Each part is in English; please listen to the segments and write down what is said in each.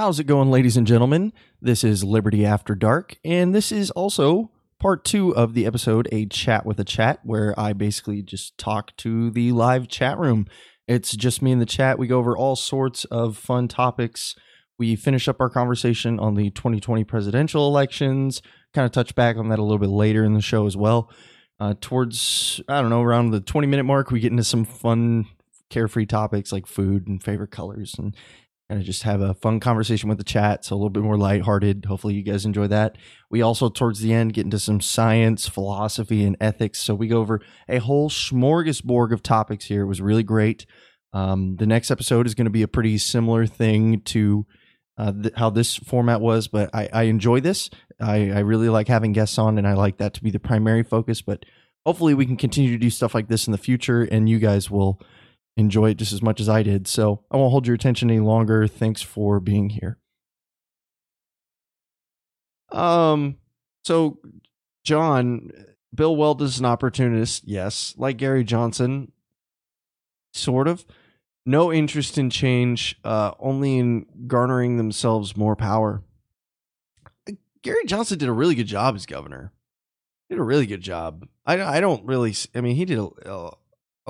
How's it going, ladies and gentlemen? This is Liberty After Dark, and this is also part two of the episode, A Chat with a Chat, where I basically just talk to the live chat room. It's just me in the chat. We go over all sorts of fun topics. We finish up our conversation on the 2020 presidential elections, kind of touch back on that a little bit later in the show as well. Uh, towards, I don't know, around the 20 minute mark, we get into some fun, carefree topics like food and favorite colors and kind of just have a fun conversation with the chat. So a little bit more lighthearted. Hopefully you guys enjoy that. We also, towards the end, get into some science, philosophy, and ethics. So we go over a whole smorgasbord of topics here. It was really great. Um, the next episode is going to be a pretty similar thing to uh, th- how this format was, but I, I enjoy this. I, I really like having guests on, and I like that to be the primary focus. But hopefully, we can continue to do stuff like this in the future, and you guys will enjoy it just as much as I did. So I won't hold your attention any longer. Thanks for being here. Um, so John, Bill Weld is an opportunist, yes, like Gary Johnson, sort of. No interest in change, uh, only in garnering themselves more power. Gary Johnson did a really good job as governor. Did a really good job. I, I don't really. I mean, he did a, a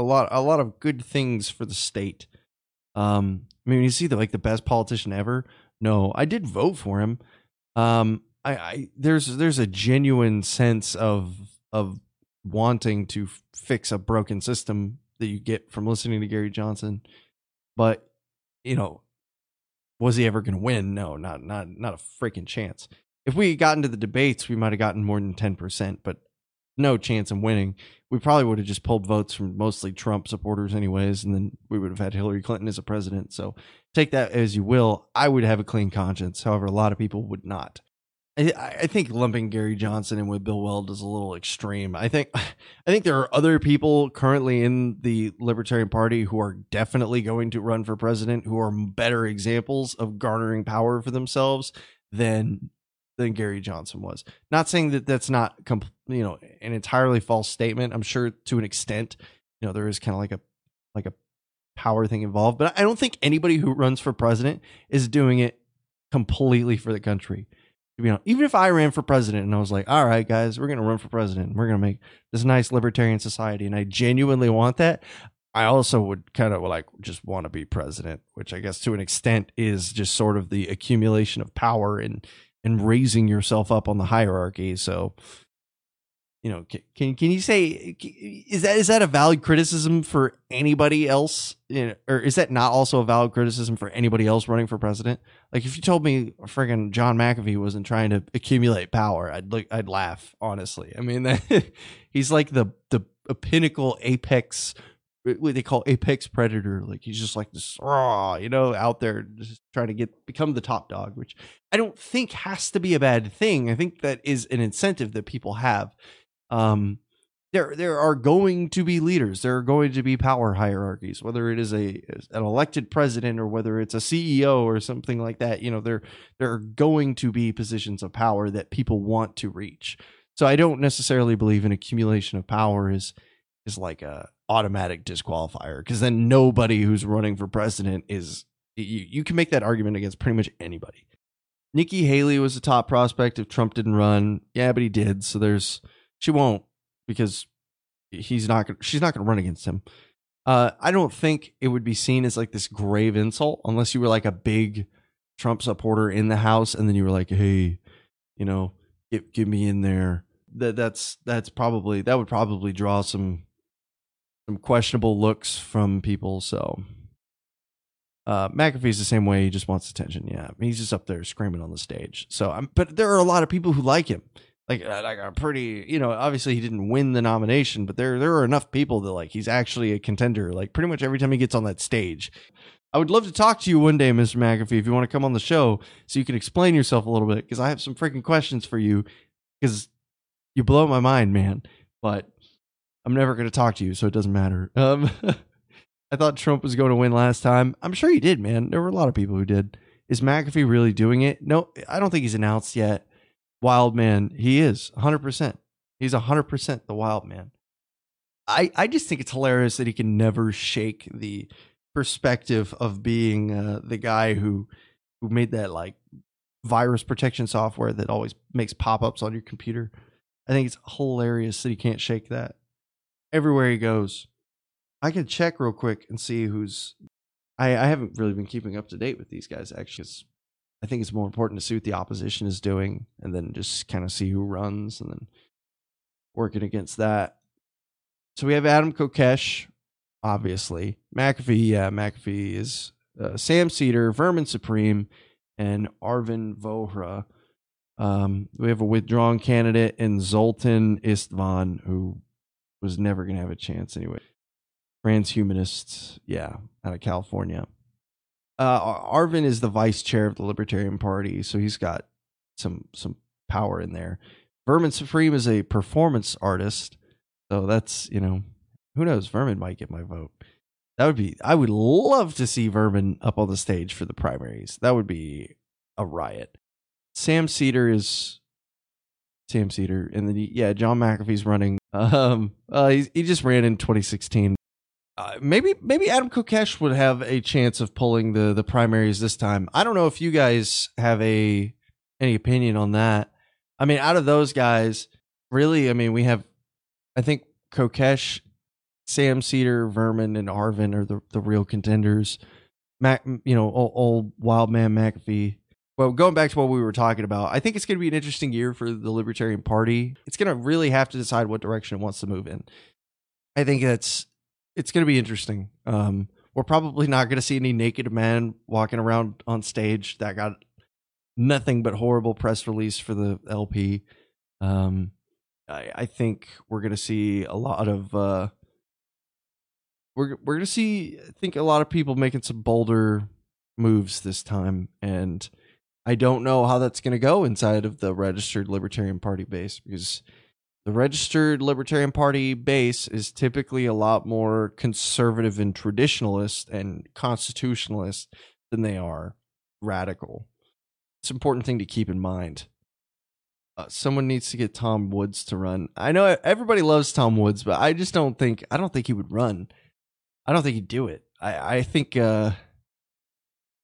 lot a lot of good things for the state. Um, I mean, you see the like the best politician ever. No, I did vote for him. Um, I, I there's there's a genuine sense of of wanting to fix a broken system that you get from listening to Gary Johnson. But, you know, was he ever going to win? No, not not not a freaking chance. If we got into the debates, we might have gotten more than 10%, but no chance of winning. We probably would have just pulled votes from mostly Trump supporters anyways, and then we would have had Hillary Clinton as a president. So take that as you will. I would have a clean conscience. However, a lot of people would not. I, I think lumping Gary Johnson in with Bill Weld is a little extreme. I think I think there are other people currently in the Libertarian Party who are definitely going to run for president who are better examples of garnering power for themselves than than Gary Johnson was. Not saying that that's not you know an entirely false statement. I'm sure to an extent, you know, there is kind of like a like a power thing involved, but I don't think anybody who runs for president is doing it completely for the country to be honest. Even if I ran for president and I was like, all right, guys, we're going to run for president. We're going to make this nice libertarian society. And I genuinely want that. I also would kind of like just want to be president, which I guess to an extent is just sort of the accumulation of power and and raising yourself up on the hierarchy. So you know can can you say is that is that a valid criticism for anybody else? You know, or is that not also a valid criticism for anybody else running for president? Like if you told me friggin john mcafee wasn't trying to accumulate power i'd look i'd laugh honestly. I mean he's like the the pinnacle apex what they call apex predator like he's just like this raw you know out there just trying to get become the top dog which i don't think has to be a bad thing i think that is an incentive that people have um, there there are going to be leaders. There are going to be power hierarchies, whether it is a an elected president or whether it's a CEO or something like that. You know, there there are going to be positions of power that people want to reach. So I don't necessarily believe an accumulation of power is is like a automatic disqualifier because then nobody who's running for president is you, you can make that argument against pretty much anybody. Nikki Haley was a top prospect if Trump didn't run. Yeah, but he did. So there's she won't because he's not. She's not going to run against him. Uh, I don't think it would be seen as like this grave insult unless you were like a big Trump supporter in the House, and then you were like, "Hey, you know, get get me in there." That that's that's probably that would probably draw some some questionable looks from people. So uh, McAfee's the same way. He just wants attention. Yeah, he's just up there screaming on the stage. So, um, but there are a lot of people who like him like uh, like a pretty you know obviously he didn't win the nomination but there there are enough people that like he's actually a contender like pretty much every time he gets on that stage i would love to talk to you one day mr mcafee if you want to come on the show so you can explain yourself a little bit because i have some freaking questions for you because you blow my mind man but i'm never going to talk to you so it doesn't matter um i thought trump was going to win last time i'm sure he did man there were a lot of people who did is mcafee really doing it no i don't think he's announced yet wild man. He is 100%. He's 100% the wild man. I, I just think it's hilarious that he can never shake the perspective of being uh, the guy who who made that like virus protection software that always makes pop-ups on your computer. I think it's hilarious that he can't shake that. Everywhere he goes. I can check real quick and see who's I, I haven't really been keeping up to date with these guys actually. I think it's more important to see what the opposition is doing and then just kind of see who runs and then working against that. So we have Adam Kokesh, obviously. McAfee, yeah, McAfee is uh, Sam Seder, Vermin Supreme, and Arvin Vohra. Um, we have a withdrawn candidate in Zoltan Istvan, who was never going to have a chance anyway. Transhumanist, yeah, out of California. Uh, Arvin is the vice chair of the Libertarian Party, so he's got some some power in there. Vermin Supreme is a performance artist, so that's you know who knows. Vermin might get my vote. That would be. I would love to see Vermin up on the stage for the primaries. That would be a riot. Sam Seder is Sam Seder, and then yeah, John McAfee's running. Um, uh, he he just ran in 2016. Uh, maybe maybe Adam Kokesh would have a chance of pulling the the primaries this time. I don't know if you guys have a any opinion on that. I mean, out of those guys, really, I mean, we have, I think Kokesh, Sam Seder, Vermin, and Arvin are the the real contenders. Mac, you know, old, old wild man McAfee. Well, going back to what we were talking about, I think it's going to be an interesting year for the Libertarian Party. It's going to really have to decide what direction it wants to move in. I think that's it's going to be interesting. Um, we're probably not going to see any naked men walking around on stage. That got nothing but horrible press release for the LP. Um, I, I think we're going to see a lot of. Uh, we're we're going to see. I think a lot of people making some bolder moves this time, and I don't know how that's going to go inside of the registered Libertarian Party base because the registered Libertarian Party base is typically a lot more conservative and traditionalist and constitutionalist than they are radical. It's an important thing to keep in mind. Uh, someone needs to get Tom Woods to run. I know everybody loves Tom Woods, but I just don't think I don't think he would run. I don't think he'd do it. I I think uh,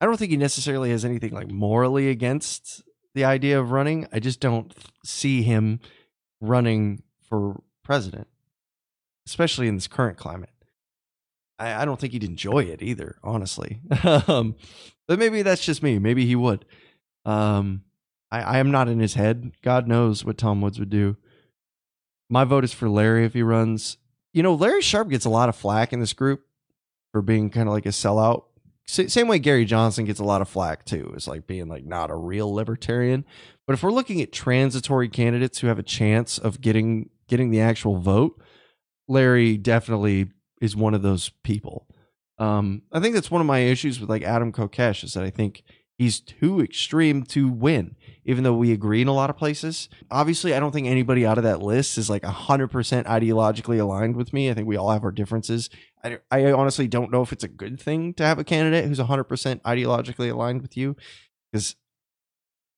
I don't think he necessarily has anything like morally against the idea of running. I just don't see him running for president, especially in this current climate. I, I don't think he'd enjoy it either, honestly. um, but maybe that's just me. Maybe he would. Um, I, I am not in his head. God knows what Tom Woods would do. My vote is for Larry if he runs. You know, Larry Sharpe gets a lot of flack in this group for being kind of like a sellout. Same way Gary Johnson gets a lot of flack too. It's like being like not a real libertarian. But if we're looking at transitory candidates who have a chance of getting getting the actual vote, Larry definitely is one of those people. Um, I think that's one of my issues with like Adam Kokesh is that I think he's too extreme to win, even though we agree in a lot of places. Obviously, I don't think anybody out of that list is like 100% ideologically aligned with me. I think we all have our differences. I, I honestly don't know if it's a good thing to have a candidate who's 100% ideologically aligned with you because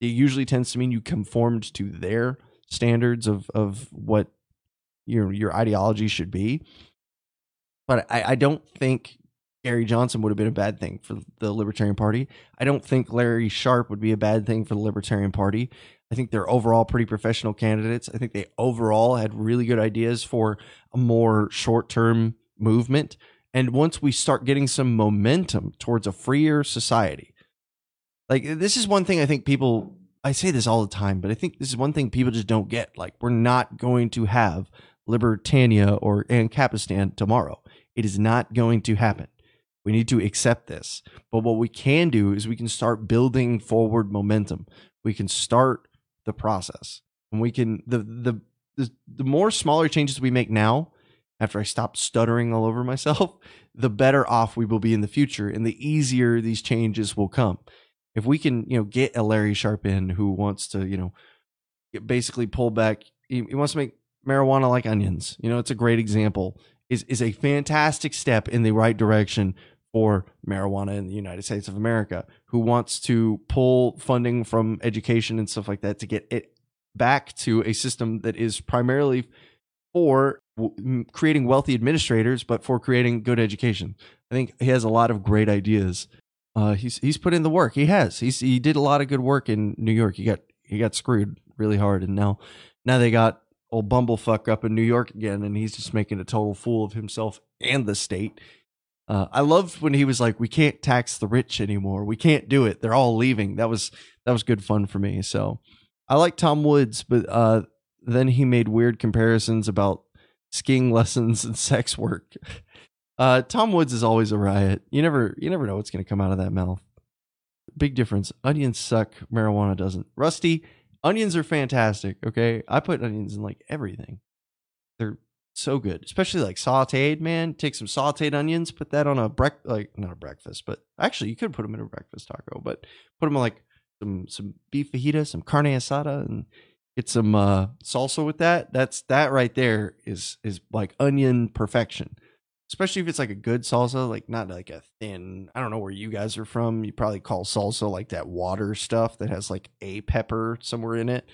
it usually tends to mean you conformed to their standards of of what your your ideology should be. But I, I don't think Gary Johnson would have been a bad thing for the Libertarian Party. I don't think Larry Sharpe would be a bad thing for the Libertarian Party. I think they're overall pretty professional candidates. I think they overall had really good ideas for a more short term movement. And once we start getting some momentum towards a freer society, like this is one thing I think people I say this all the time, but I think this is one thing people just don't get. Like we're not going to have Libertania or Ancapistan tomorrow. It is not going to happen. We need to accept this. But what we can do is we can start building forward momentum. We can start the process. And we can the the the, the more smaller changes we make now, after I stop stuttering all over myself, the better off we will be in the future and the easier these changes will come if we can, you know, get a Larry Sharpe in who wants to, you know, basically pull back, he wants to make marijuana like onions. You know, it's a great example. Is is a fantastic step in the right direction for marijuana in the United States of America. Who wants to pull funding from education and stuff like that to get it back to a system that is primarily for creating wealthy administrators, but for creating good education. I think he has a lot of great ideas Uh, he's he's put in the work. He has. He's he did a lot of good work in New York. He got he got screwed really hard, and now now they got old bumblefuck up in New York again, and he's just making a total fool of himself and the state. Uh, I loved when he was like, "We can't tax the rich anymore. We can't do it. They're all leaving." That was that was good fun for me. So I like Tom Woods, but uh, then he made weird comparisons about skiing lessons and sex work. Uh, Tom Woods is always a riot. You never you never know what's going to come out of that mouth. Big difference. Onions suck. Marijuana doesn't. Rusty, onions are fantastic. Okay, I put onions in like everything. They're so good, especially like sautéed. Man, take some sautéed onions, put that on a break like not a breakfast, but actually you could put them in a breakfast taco, but put them on like some some beef fajita, some carne asada, and get some uh, salsa with that. That's that right there is is like onion perfection. Especially if it's like a good salsa, like not like a thin. I don't know where you guys are from. You probably call salsa like that water stuff that has like a pepper somewhere in it.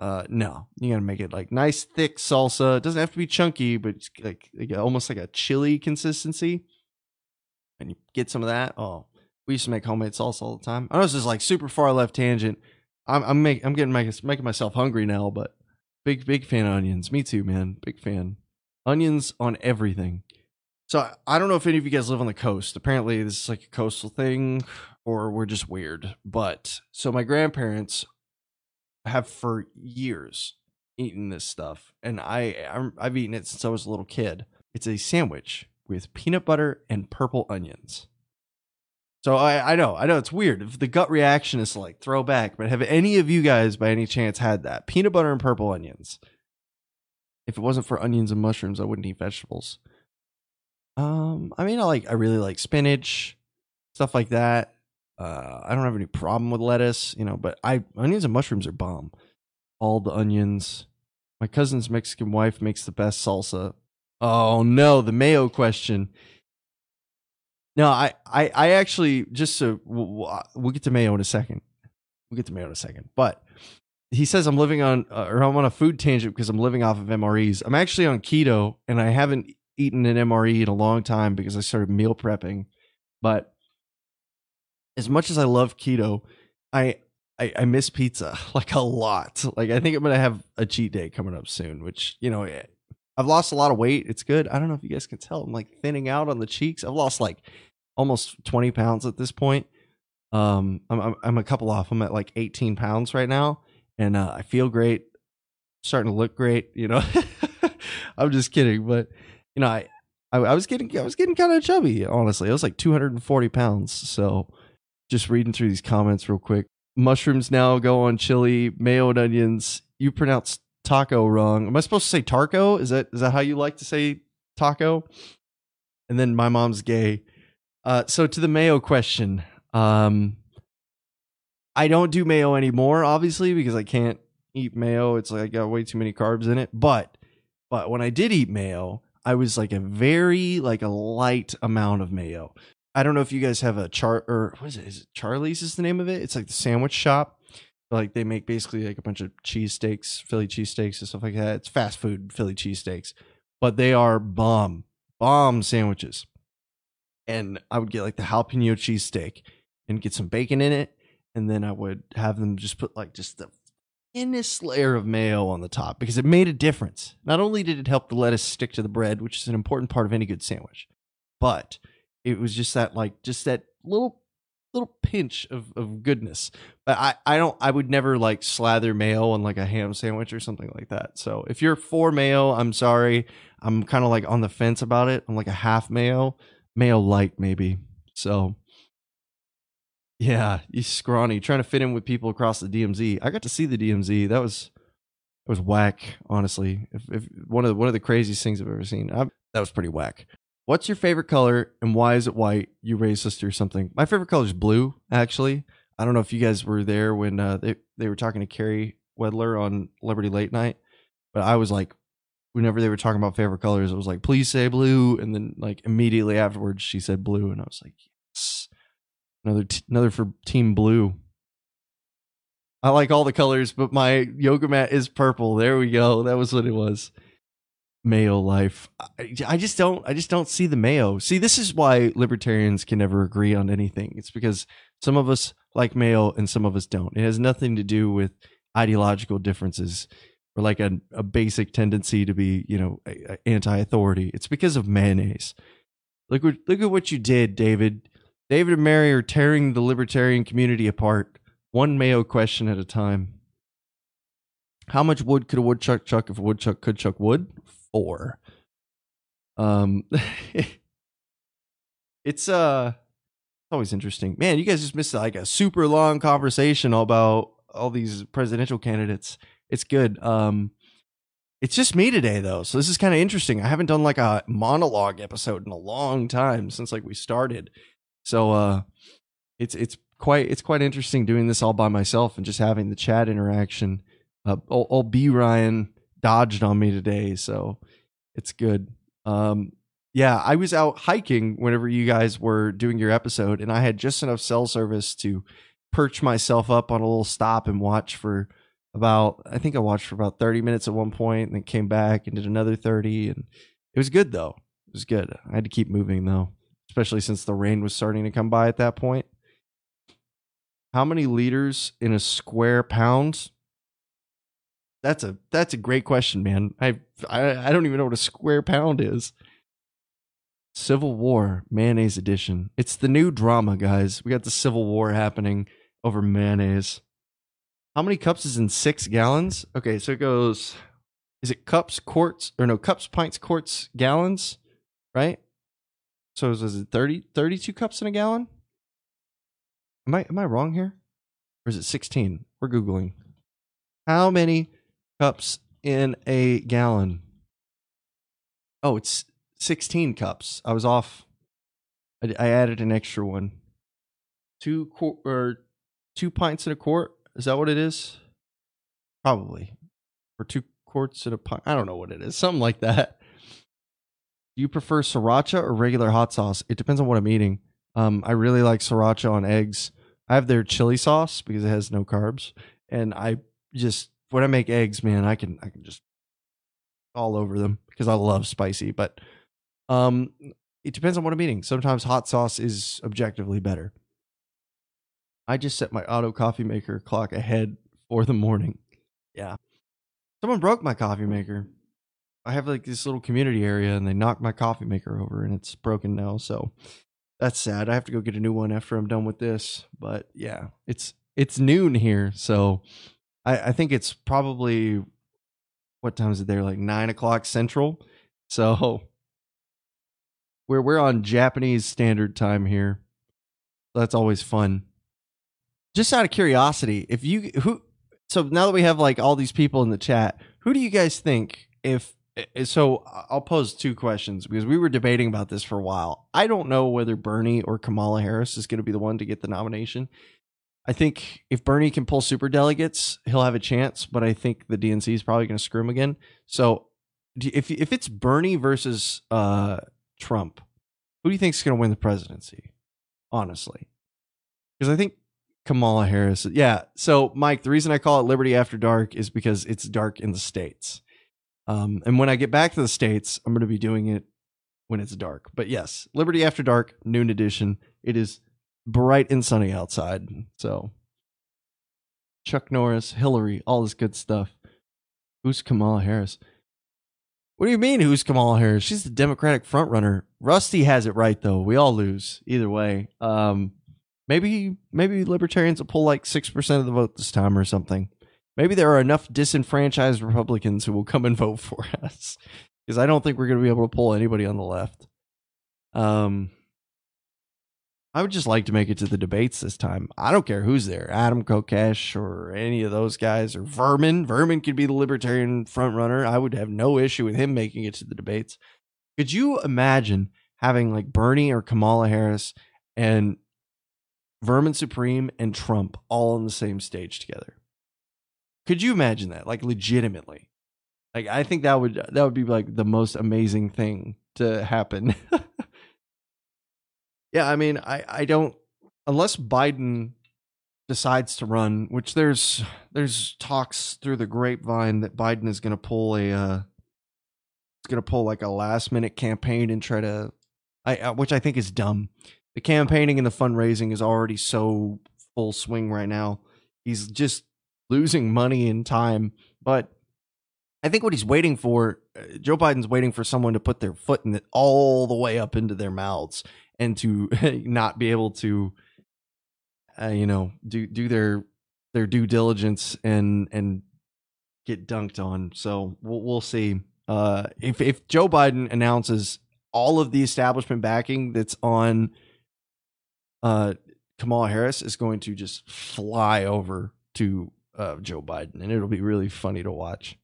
Uh, no, you gotta make it like nice thick salsa. It doesn't have to be chunky, but it's like, like almost like a chili consistency. And you get some of that. Oh, we used to make homemade salsa all the time. I know this is like super far left tangent. I'm I'm make, I'm getting my, making myself hungry now, but big big fan of onions. Me too, man. Big fan. Onions on everything. So I don't know if any of you guys live on the coast. Apparently, this is like a coastal thing, or we're just weird. But so my grandparents have for years eaten this stuff, and I I've eaten it since I was a little kid. It's a sandwich with peanut butter and purple onions. So I, I know, I know it's weird. If the gut reaction is like throwback, but have any of you guys by any chance had that? Peanut butter and purple onions. If it wasn't for onions and mushrooms, I wouldn't eat vegetables. Um, I mean, I like, I really like spinach, stuff like that. Uh, I don't have any problem with lettuce, you know, but I onions and mushrooms are bomb. All the onions. My cousin's Mexican wife makes the best salsa. Oh no, the mayo question. No, I, I, I actually just so we'll, we'll get to Mayo in a second. We'll get to Mayo in a second. But he says I'm living on uh, or I'm on a food tangent because I'm living off of MREs. I'm actually on keto and I haven't eaten an MRE in a long time because I started meal prepping. But as much as I love keto, I I, I miss pizza like a lot. Like I think I'm gonna have a cheat day coming up soon, which you know eh, I've lost a lot of weight. It's good. I don't know if you guys can tell. I'm like thinning out on the cheeks. I've lost like almost 20 pounds at this point. Um, I'm, I'm, I'm a couple off. I'm at like 18 pounds right now, and uh, I feel great. Starting to look great. You know, I'm just kidding, but you know, I, I, I was getting I was getting kind of chubby. Honestly, I was like 240 pounds. So, just reading through these comments real quick. Mushrooms now go on chili, mayo and onions. You pronounce taco wrong. Am I supposed to say tarco? Is that is that how you like to say taco? And then my mom's gay. Uh, so to the mayo question, um, I don't do mayo anymore, obviously, because I can't eat mayo. It's like I got way too many carbs in it. But but when I did eat mayo, I was like a very like a light amount of mayo. I don't know if you guys have a chart or what is it? Is it Charlie's is the name of it? It's like the sandwich shop. Like they make basically like a bunch of cheesesteaks, Philly cheesesteaks and stuff like that. It's fast food Philly cheesesteaks, but they are bomb, bomb sandwiches and I would get like the jalapeno cheesesteak and get some bacon in it, and then I would have them just put like just the thinnest layer of mayo on the top because it made a difference. Not only did it help the lettuce stick to the bread, which is an important part of any good sandwich, but it was just that like just that little little pinch of, of goodness. But I, I don't I would never like slather mayo on like a ham sandwich or something like that. So if you're for mayo, I'm sorry. I'm kind of like on the fence about it. I'm like a half mayo male light maybe. So yeah, he's scrawny, trying to fit in with people across the DMZ. I got to see the DMZ. That was that was whack, honestly. If, if one of the one of the craziest things I've ever seen. I, that was pretty whack. What's your favorite color and why is it white? You raised through something. My favorite color is blue, actually. I don't know if you guys were there when uh, they they were talking to Carey Wedler on Liberty Late Night, but I was like whenever they were talking about favorite colors, it was like, please say blue. And then like immediately afterwards, she said blue. And I was like, yes, another, t- another for team blue. I like all the colors, but my yoga mat is purple. There we go. That was what it was. Mayo life. I, I just don't. I just don't see the Mayo. See, this is why libertarians can never agree on anything. It's because some of us like Mayo and some of us don't. It has nothing to do with ideological differences or like a, a basic tendency to be, you know, anti-authority. It's because of mayonnaise. Look look at what you did, David. David and Mary are tearing the libertarian community apart, one Mayo question at a time. How much wood could a woodchuck chuck if a woodchuck could chuck wood? Four. Um, it's uh, always interesting, man. You guys just missed like a super long conversation about all these presidential candidates. It's good. Um, it's just me today though, so this is kind of interesting. I haven't done like a monologue episode in a long time since like we started, so uh, it's it's quite it's quite interesting doing this all by myself and just having the chat interaction. Uh, old, old B Ryan dodged on me today, so it's good. Um, yeah, I was out hiking whenever you guys were doing your episode, and I had just enough cell service to perch myself up on a little stop and watch for about I think I watched for about 30 minutes at one point and then came back and did another 30 and it was good though. It was good. I had to keep moving though, especially since the rain was starting to come by at that point. How many liters in a square pound? That's a that's a great question, man. I I, I don't even know what a square pound is. Civil War mayonnaise edition. It's the new drama, guys. We got the Civil War happening over mayonnaise. How many cups is in six gallons? Okay, so it goes. Is it cups, quarts, or no cups, pints, quarts, gallons? Right. So is, is it 30, 32 cups in a gallon? Am I am I wrong here, or is it sixteen? We're googling. How many cups in a gallon? Oh, it's sixteen cups. I was off. I, I added an extra one. Two quart or two pints in a quart is that what it is? Probably. Or two quarts and a pint. I don't know what it is. Something like that. Do you prefer sriracha or regular hot sauce? It depends on what I'm eating. Um, I really like sriracha on eggs. I have their chili sauce because it has no carbs, and I just when I make eggs, man, I can I can just all over them because I love spicy. But um, it depends on what I'm eating. Sometimes hot sauce is objectively better. I just set my auto coffee maker clock ahead for the morning. Yeah. Someone broke my coffee maker. I have like this little community area and they knocked my coffee maker over and it's broken now. So that's sad. I have to go get a new one after I'm done with this. But yeah, it's it's noon here. So I, I think it's probably what time is it there? Like nine o'clock central. So we're we're on Japanese standard time here. That's always fun just out of curiosity, if you who so now that we have like all these people in the chat, who do you guys think if eh, so I'll pose two questions because we were debating about this for a while. I don't know whether Bernie or Kamala Harris is going to be the one to get the nomination. I think if Bernie can pull super delegates, he'll have a chance, but I think the DNC is probably going to screw him again. So if if it's Bernie versus uh, Trump, who do you think is going to win the presidency? Honestly, because I think Kamala Harris. Yeah. So, Mike, the reason I call it Liberty After Dark is because it's dark in the States. Um, and when I get back to the States, I'm going to be doing it when it's dark. But yes, Liberty After Dark, noon edition. It is bright and sunny outside. So, Chuck Norris, Hillary, all this good stuff. Who's Kamala Harris? What do you mean, who's Kamala Harris? She's the Democratic frontrunner. Rusty has it right, though. We all lose either way. Um, Maybe maybe libertarians will pull like six percent of the vote this time or something. Maybe there are enough disenfranchised Republicans who will come and vote for us. Because I don't think we're going to be able to pull anybody on the left. Um, I would just like to make it to the debates this time. I don't care who's there, Adam Kokesh or any of those guys, or Vermin. Vermin could be the libertarian frontrunner. I would have no issue with him making it to the debates. Could you imagine having like Bernie or Kamala Harris and Vermin Supreme and Trump all on the same stage together. Could you imagine that? Like legitimately. Like I think that would that would be like the most amazing thing to happen. yeah, I mean, I I don't unless Biden decides to run, which there's there's talks through the grapevine that Biden is going to pull a uh, going to pull like a last minute campaign and try to, I uh, which I think is dumb. The campaigning and the fundraising is already so full swing right now. He's just losing money and time, but I think what he's waiting for, uh, Joe Biden's waiting for someone to put their foot in it all the way up into their mouths and to not be able to, uh, you know, do do their their due diligence and and get dunked on. So we'll we'll see. Uh, if if Joe Biden announces all of the establishment backing that's on uh, Kamala Harris is going to just fly over to uh, Joe Biden, and it'll be really funny to watch.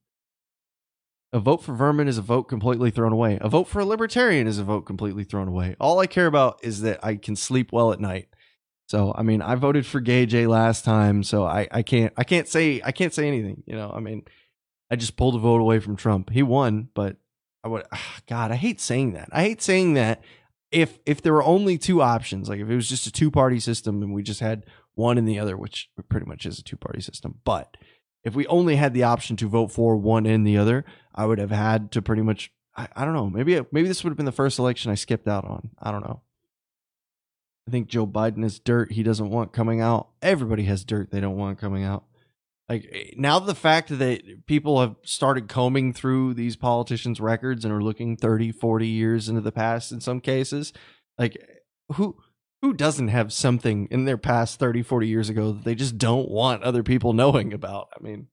A vote for Vermin is a vote completely thrown away. A vote for a libertarian is a vote completely thrown away. All I care about is that I can sleep well at night. So I mean, I voted for Gay J last time, so I, I can't I can't say I can't say anything. You know, I mean, I just pulled a vote away from Trump. He won, but I would ah, God, I hate saying that. I hate saying that if if there were only two options, like if it was just a two party system and we just had one and the other, which pretty much is a two party system, but if we only had the option to vote for one and the other, I would have had to pretty much I, I don't know, maybe maybe this would have been the first election I skipped out on. I don't know. I think Joe Biden is dirt he doesn't want coming out. Everybody has dirt they don't want coming out. Like eh, now the fact that people have started combing through these politicians' records and are looking 30, 40 years into the past in some cases, like who who doesn't have something in their past 30, 40 years ago that they just don't want other people knowing about? I mean,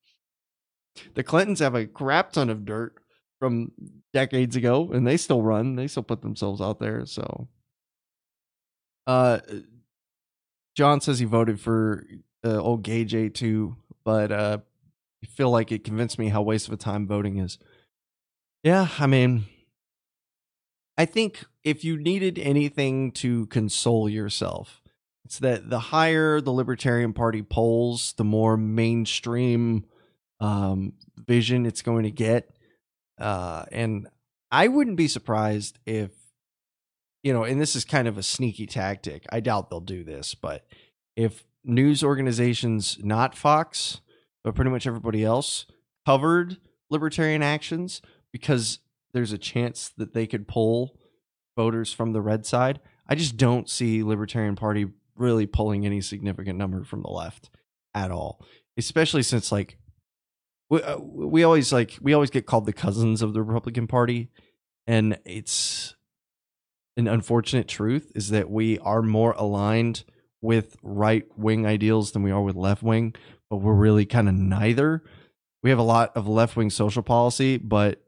the Clintons have a crap ton of dirt from decades ago and they still run, they still put themselves out there, so uh, John says he voted for uh, old Gay J too, but uh, I feel like it convinced me how waste of a time voting is. Yeah, I mean, I think if you needed anything to console yourself, it's that the higher the Libertarian Party polls, the more mainstream um, vision it's going to get. Uh, and I wouldn't be surprised if you know, and this is kind of a sneaky tactic. I doubt they'll do this, but if news organizations, not Fox, but pretty much everybody else, covered libertarian actions because there's a chance that they could pull voters from the red side, I just don't see Libertarian Party really pulling any significant number from the left at all. Especially since like we, uh, we always like we always get called the cousins of the Republican Party and it's an unfortunate truth is that we are more aligned with right wing ideals than we are with left wing, but we're really kind of neither. We have a lot of left wing social policy, but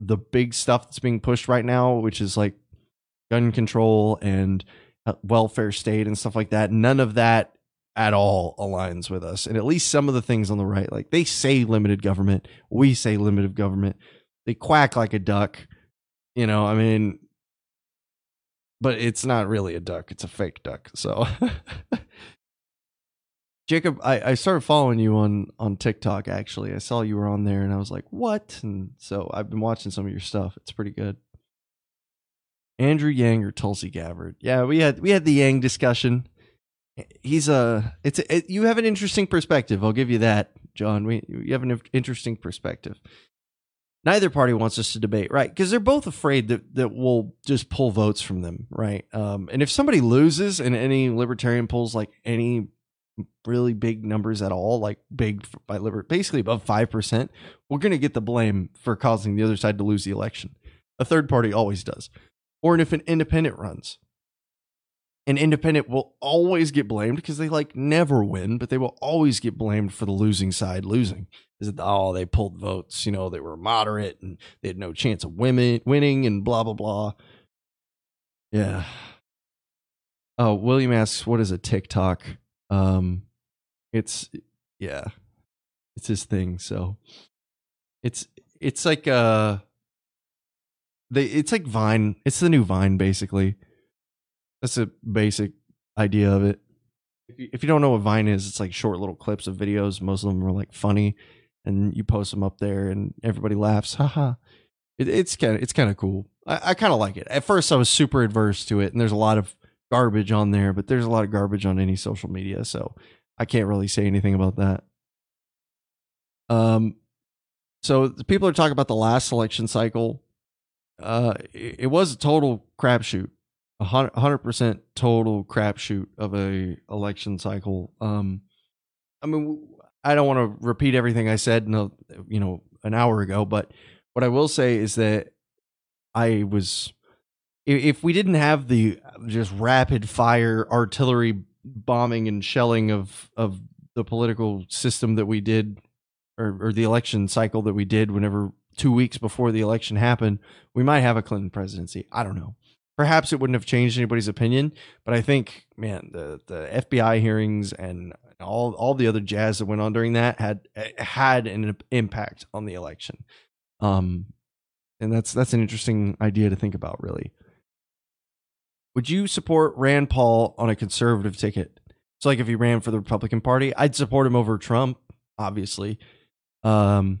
the big stuff that's being pushed right now, which is like gun control and uh, welfare state and stuff like that, none of that at all aligns with us. And at least some of the things on the right, like they say limited government, we say limited government. They quack like a duck. You know, I mean, but it's not really a duck; it's a fake duck. So, Jacob, I, I started following you on on TikTok. Actually, I saw you were on there, and I was like, "What?" And so I've been watching some of your stuff. It's pretty good. Andrew Yang or Tulsi Gabbard? Yeah, we had we had the Yang discussion. He's a it's a, it, you have an interesting perspective. I'll give you that, John. We you have an interesting perspective neither party wants us to debate, right? Because they're both afraid that that we'll just pull votes from them, right? Um, and if somebody loses and any libertarian pulls like any really big numbers at all, like big by liber, basically above five percent, we're going to get the blame for causing the other side to lose the election. A third party always does, or if an independent runs, an independent will always get blamed because they like never win, but they will always get blamed for the losing side losing. Is it oh they pulled votes, you know, they were moderate and they had no chance of women winning and blah blah blah. Yeah. Oh, William asks, what is a TikTok? Um it's yeah. It's his thing, so it's it's like uh they it's like Vine. It's the new Vine basically that's a basic idea of it. If you, if you don't know what Vine is, it's like short little clips of videos. Most of them are like funny, and you post them up there, and everybody laughs. Haha. It, it's kind of it's kind of cool. I, I kind of like it. At first, I was super adverse to it, and there's a lot of garbage on there, but there's a lot of garbage on any social media, so I can't really say anything about that. Um, so people are talking about the last election cycle uh, it, it was a total crapshoot, a hundred percent total crapshoot of a election cycle. Um, I mean, I don't want to repeat everything I said, a, you know, an hour ago, but what I will say is that I was, if we didn't have the just rapid fire artillery bombing and shelling of of the political system that we did, or, or the election cycle that we did, whenever two weeks before the election happened, we might have a Clinton presidency. I don't know. Perhaps it wouldn't have changed anybody's opinion, but I think, man, the the FBI hearings and all all the other jazz that went on during that had had an impact on the election. Um, and that's that's an interesting idea to think about, really. Would you support Rand Paul on a conservative ticket? So, like, if he ran for the Republican Party, I'd support him over Trump, obviously. Um,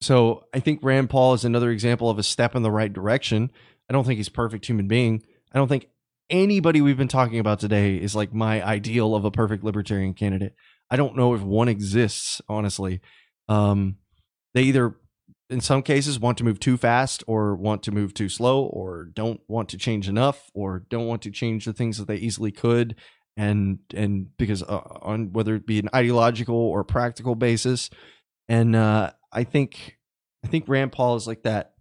so I think Rand Paul is another example of a step in the right direction. I don't think he's a perfect human being. I don't think anybody we've been talking about today is like my ideal of a perfect libertarian candidate. I don't know if one exists, honestly. Um, they either, in some cases, want to move too fast or want to move too slow or don't want to change enough or don't want to change the things that they easily could. And, and because uh, on whether it be an ideological or practical basis. And, uh, I think I think Rand Paul is like that.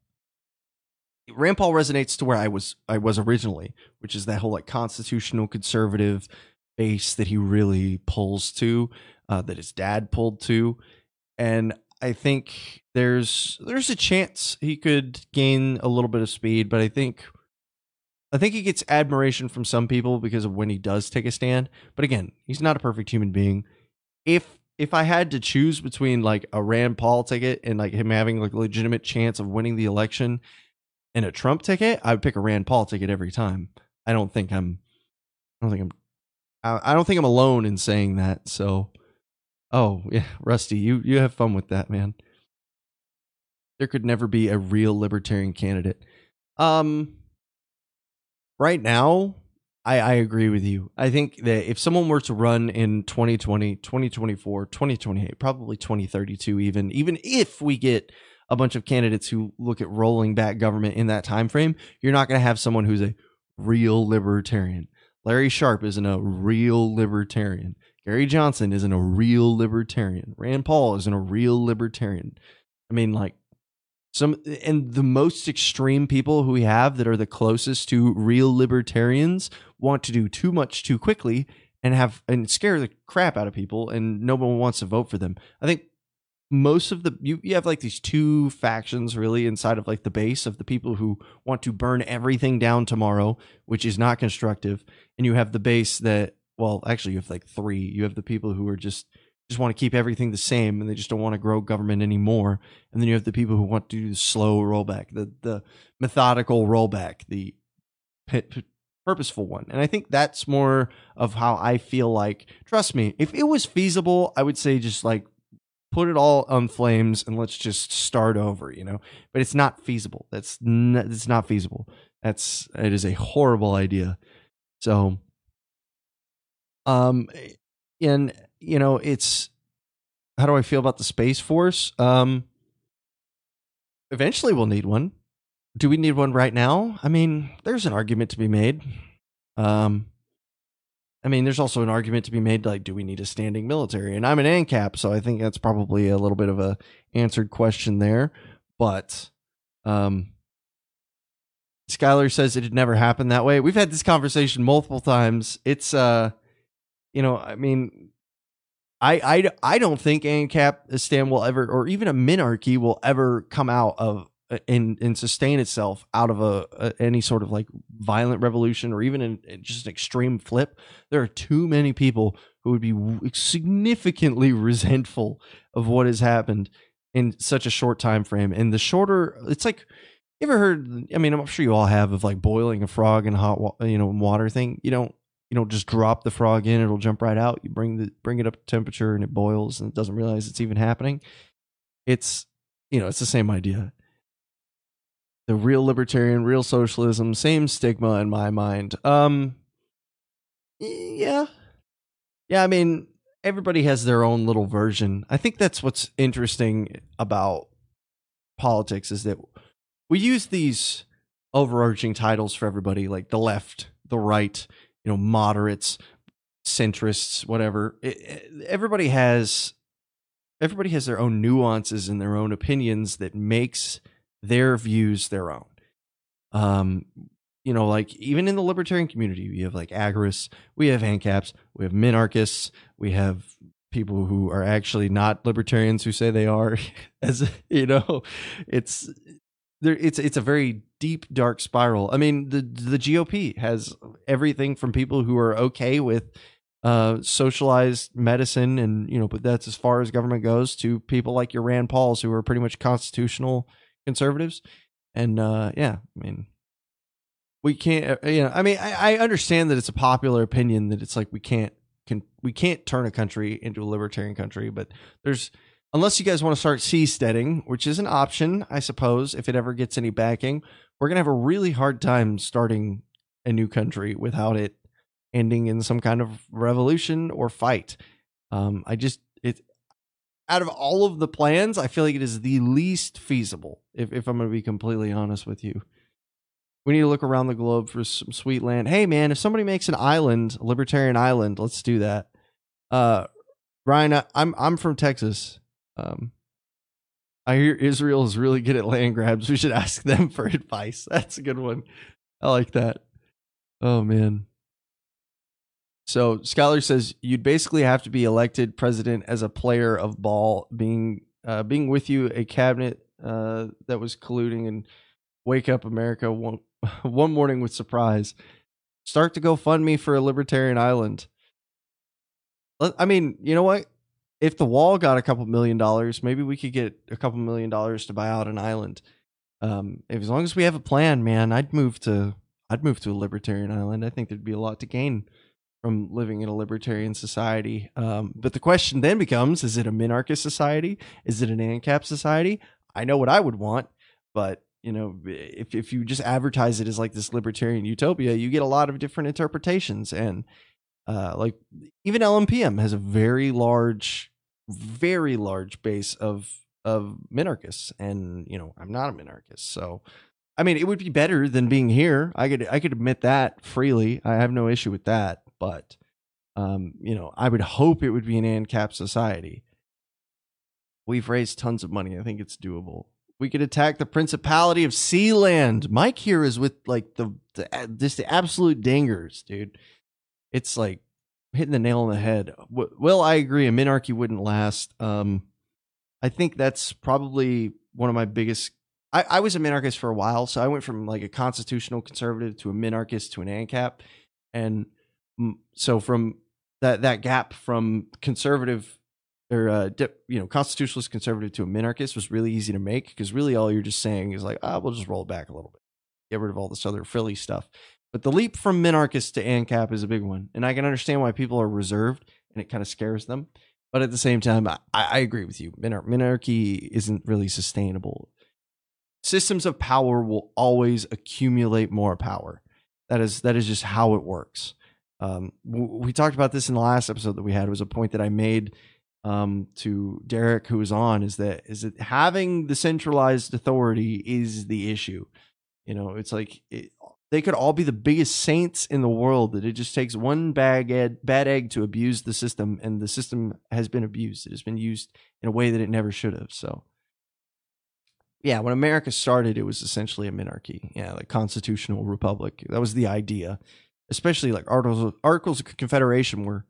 Rand Paul resonates to where I was I was originally, which is that whole like constitutional conservative base that he really pulls to, uh, that his dad pulled to, and I think there's there's a chance he could gain a little bit of speed, but I think I think he gets admiration from some people because of when he does take a stand. But again, he's not a perfect human being. If if I had to choose between like a Rand Paul ticket and like him having like a legitimate chance of winning the election and a Trump ticket, I would pick a Rand Paul ticket every time. I don't think I'm I don't think I'm I don't think I'm alone in saying that. So oh, yeah, Rusty, you you have fun with that, man. There could never be a real libertarian candidate. Um right now, I, I agree with you. I think that if someone were to run in 2020, 2024, 2028, probably 2032 even, even if we get a bunch of candidates who look at rolling back government in that time frame, you're not going to have someone who's a real libertarian. Larry Sharpe isn't a real libertarian. Gary Johnson isn't a real libertarian. Rand Paul isn't a real libertarian. I mean, like, some and the most extreme people who we have that are the closest to real libertarians want to do too much too quickly and have and scare the crap out of people and no one wants to vote for them. I think most of the you, you have like these two factions really inside of like the base of the people who want to burn everything down tomorrow, which is not constructive, and you have the base that well, actually you have like three. You have the people who are just just want to keep everything the same and they just don't want to grow government anymore. And then you have the people who want to do the slow rollback, the the methodical rollback, the p- p- purposeful one. And I think that's more of how I feel like. Trust me, if it was feasible, I would say just like put it all on flames and let's just start over, you know. But it's not feasible. That's n- it's not feasible. That's it is a horrible idea. So, um, and you know, it's how do I feel about the Space Force? Um, eventually we'll need one. Do we need one right now? I mean, there's an argument to be made. Um, I mean, there's also an argument to be made like, do we need a standing military? And I'm an ANCAP, so I think that's probably a little bit of a answered question there. But um, Skylar says it had never happened that way. We've had this conversation multiple times. It's uh, you know, I mean, I, I, I don't think ANCAP Stan will ever, or even a minarchy will ever come out of uh, and and sustain itself out of a, a any sort of like violent revolution or even in, in just an extreme flip. There are too many people who would be significantly resentful of what has happened in such a short time frame. And the shorter, it's like you ever heard? I mean, I'm sure you all have of like boiling a frog in hot, you know, water thing. You don't you don't just drop the frog in; it'll jump right out. You bring the bring it up to temperature, and it boils, and it doesn't realize it's even happening. It's you know, it's the same idea. The real libertarian, real socialism, same stigma in my mind. Um, yeah, yeah. I mean, everybody has their own little version. I think that's what's interesting about politics is that we use these overarching titles for everybody, like the left, the right, you know, moderates, centrists, whatever. It, everybody has everybody has their own nuances and their own opinions that makes their views their own. Um, you know, like even in the libertarian community, we have like agorists, we have ANCAPs, we have minarchists, we have people who are actually not libertarians who say they are. As you know, it's there. It's it's a very deep dark spiral. I mean, the the GOP has everything from people who are okay with uh, socialized medicine and you know but that's as far as government goes to people like your rand pauls who are pretty much constitutional conservatives and uh, yeah i mean we can't uh, you know i mean I, I understand that it's a popular opinion that it's like we can't can we can't turn a country into a libertarian country but there's unless you guys want to start seasteading which is an option i suppose if it ever gets any backing we're going to have a really hard time starting a new country without it ending in some kind of revolution or fight. Um, I just it out of all of the plans, I feel like it is the least feasible. If if I'm going to be completely honest with you, we need to look around the globe for some sweet land. Hey man, if somebody makes an island, libertarian island, let's do that. Uh, Ryan, I, I'm I'm from Texas. Um, I hear Israel is really good at land grabs. We should ask them for advice. That's a good one. I like that. Oh man. So Scholar says you'd basically have to be elected president as a player of ball, being uh, being with you a cabinet uh, that was colluding and wake up America one one morning with surprise. Start to go fund me for a libertarian island. I mean, you know what? If the wall got a couple million dollars, maybe we could get a couple million dollars to buy out an island. Um, if, as long as we have a plan, man, I'd move to I'd move to a libertarian island. I think there'd be a lot to gain from living in a libertarian society. Um, but the question then becomes: Is it a minarchist society? Is it an ANCAP society? I know what I would want, but you know, if if you just advertise it as like this libertarian utopia, you get a lot of different interpretations. And uh, like even LMPM has a very large, very large base of of minarchists, and you know, I'm not a minarchist, so. I mean, it would be better than being here. I could I could admit that freely. I have no issue with that but um, you know, I would hope it would be an ANCAP society. We've raised tons of money. I think it's doable. We could attack the Principality of Sealand. Mike here is with like the, the just the absolute dingers, dude. It's like hitting the nail on the head. Well, I agree. A minarchy wouldn't last. Um, I think that's probably one of my biggest. I, I was a minarchist for a while, so I went from like a constitutional conservative to a minarchist to an ANCAP, and so from that that gap from conservative or uh, you know constitutionalist conservative to a minarchist was really easy to make because really all you're just saying is like ah we'll just roll it back a little bit get rid of all this other frilly stuff but the leap from minarchist to ancap is a big one and i can understand why people are reserved and it kind of scares them but at the same time i, I agree with you Minar- minarchy isn't really sustainable systems of power will always accumulate more power that is that is just how it works um, we talked about this in the last episode that we had. It was a point that I made um, to Derek, who was on, is that is that having the centralized authority is the issue. You know, it's like it, they could all be the biggest saints in the world. That it just takes one bag ed, bad egg to abuse the system, and the system has been abused. It has been used in a way that it never should have. So, yeah, when America started, it was essentially a minarchy. Yeah, like constitutional republic. That was the idea especially like articles of, articles of confederation were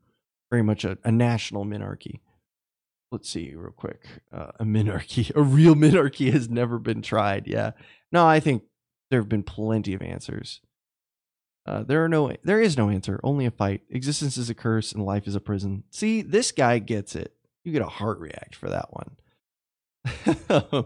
very much a, a national minarchy. Let's see real quick. Uh, a minarchy, a real minarchy has never been tried. Yeah, no, I think there have been plenty of answers. Uh, there are no, there is no answer. Only a fight. Existence is a curse, and life is a prison. See, this guy gets it. You get a heart react for that one.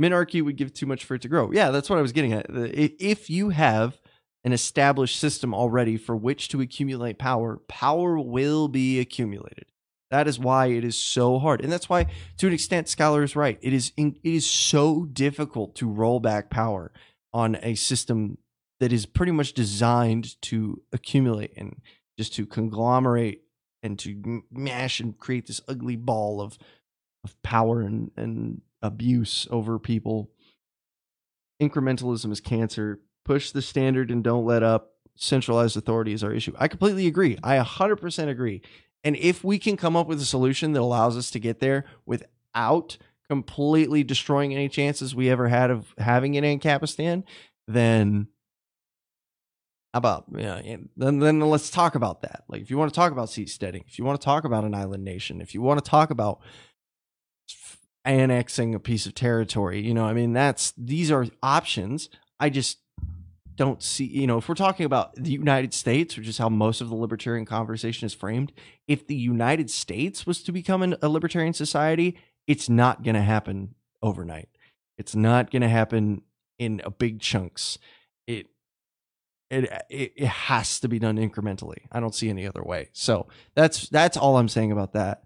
Minarchy would give too much for it to grow. Yeah, that's what I was getting at. If you have an established system already for which to accumulate power, power will be accumulated. That is why it is so hard. And that's why, to an extent, Scholar is right. It is, in, it is so difficult to roll back power on a system that is pretty much designed to accumulate and just to conglomerate and to mash and create this ugly ball of, of power and, and abuse over people incrementalism is cancer. Push the standard and don't let up. Centralized authority is our issue. I completely agree. I 100% agree. And if we can come up with a solution that allows us to get there without completely destroying any chances we ever had of having it in Ancapistan, then how about yeah, then then let's talk about that. Like if you want to talk about seasteading, if you want to talk about an island nation, if you want to talk about annexing a piece of territory, you know, I mean that's these are options. I just don't see, you know, if we're talking about the United States, which is how most of the libertarian conversation is framed, if the United States was to become an, a libertarian society, it's not going to happen overnight. It's not going to happen in a big chunks. It, it it it has to be done incrementally. I don't see any other way. So that's that's all I'm saying about that.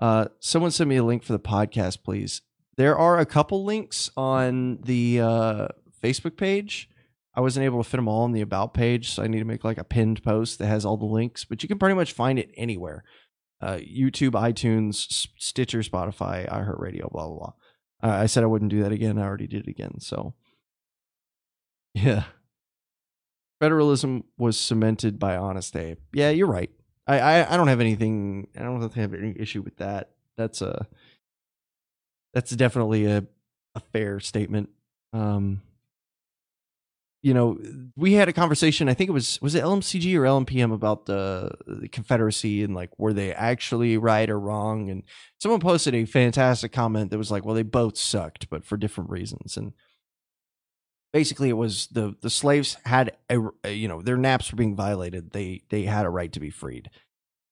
Uh, someone send me a link for the podcast, please. There are a couple links on the uh, Facebook page. I wasn't able to fit them all on the about page, so I need to make like a pinned post that has all the links. But you can pretty much find it anywhere: uh, YouTube, iTunes, Stitcher, Spotify, iHeartRadio, blah blah blah. Uh, I said I wouldn't do that again. I already did it again. So, yeah, federalism was cemented by Honest Abe. Yeah, you're right. I, I, I don't have anything. I don't have any issue with that. That's a that's definitely a a fair statement. Um, you know, we had a conversation. I think it was was it LMCG or LMPM about the, the Confederacy and like were they actually right or wrong? And someone posted a fantastic comment that was like, "Well, they both sucked, but for different reasons." And basically, it was the the slaves had a, a you know their naps were being violated. They they had a right to be freed,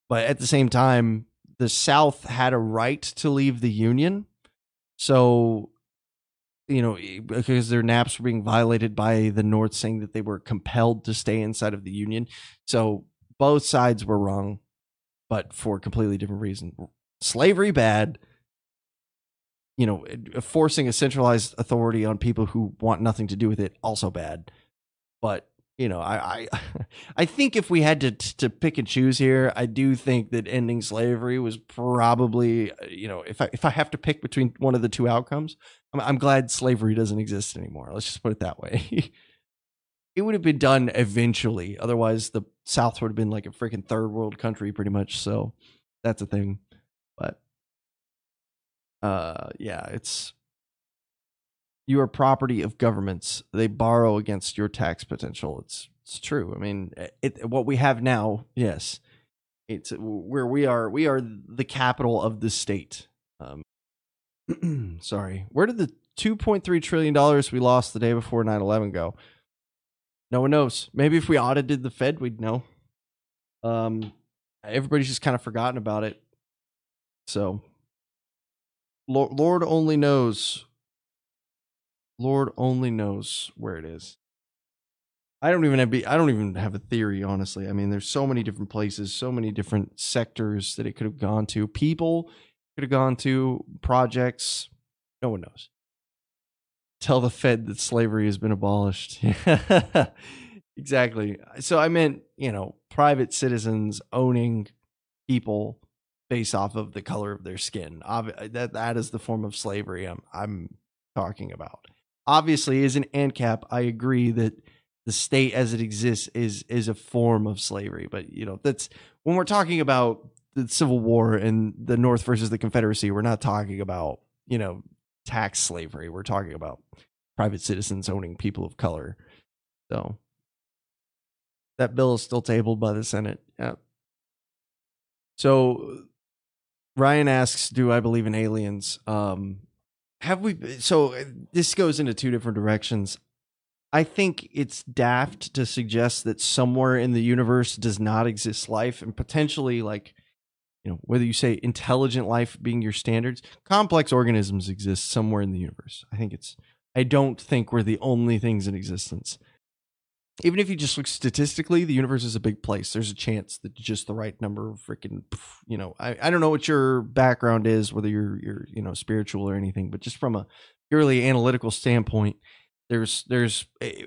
but at the same time, the South had a right to leave the Union. So you know, because their naps were being violated by the North, saying that they were compelled to stay inside of the Union. So both sides were wrong, but for completely different reasons. Slavery bad. You know, forcing a centralized authority on people who want nothing to do with it also bad. But you know, I, I, I think if we had to to pick and choose here, I do think that ending slavery was probably, uh, you know, if I if I have to pick between one of the two outcomes, I'm, I'm glad slavery doesn't exist anymore. Let's just put it that way. it would have been done eventually, otherwise the South would have been like a freaking third world country, pretty much. So that's a thing. But, uh, yeah, it's you are property of governments. They borrow against your tax potential. It's it's true. I mean, it, what we have now, yes, it's where we are. We are the capital of the state. Um, sorry, where did the two point three trillion dollars we lost the day before 9-11 go? No one knows. Maybe if we audited the Fed, we'd know. Um, everybody's just kind of forgotten about it. So, Lord only knows Lord only knows where it is. I don't even have I don't even have a theory, honestly. I mean, there's so many different places, so many different sectors that it could have gone to. People could have gone to, projects. No one knows. Tell the Fed that slavery has been abolished. exactly. So I meant, you know, private citizens owning people based off of the color of their skin. That that is the form of slavery I'm I'm talking about obviously is an ANCAP. I agree that the state as it exists is is a form of slavery, but you know that's when we're talking about the Civil War and the North versus the Confederacy, we're not talking about you know tax slavery. We're talking about private citizens owning people of color. So that bill is still tabled by the Senate. Yeah. So Ryan asks, "Do I believe in aliens?" Um, have we so uh, this goes into two different directions. I think it's daft to suggest that somewhere in the universe does not exist life and potentially like you know whether you say intelligent life being your standards complex organisms exist somewhere in the universe. I think it's i don't think we're the only things in existence even if you just look statistically, the universe is a big place. There's a chance that just the right number of freaking, you know, I, I don't know what your background is, whether you're you're you know spiritual or anything, but just from a purely analytical standpoint, there's there's a,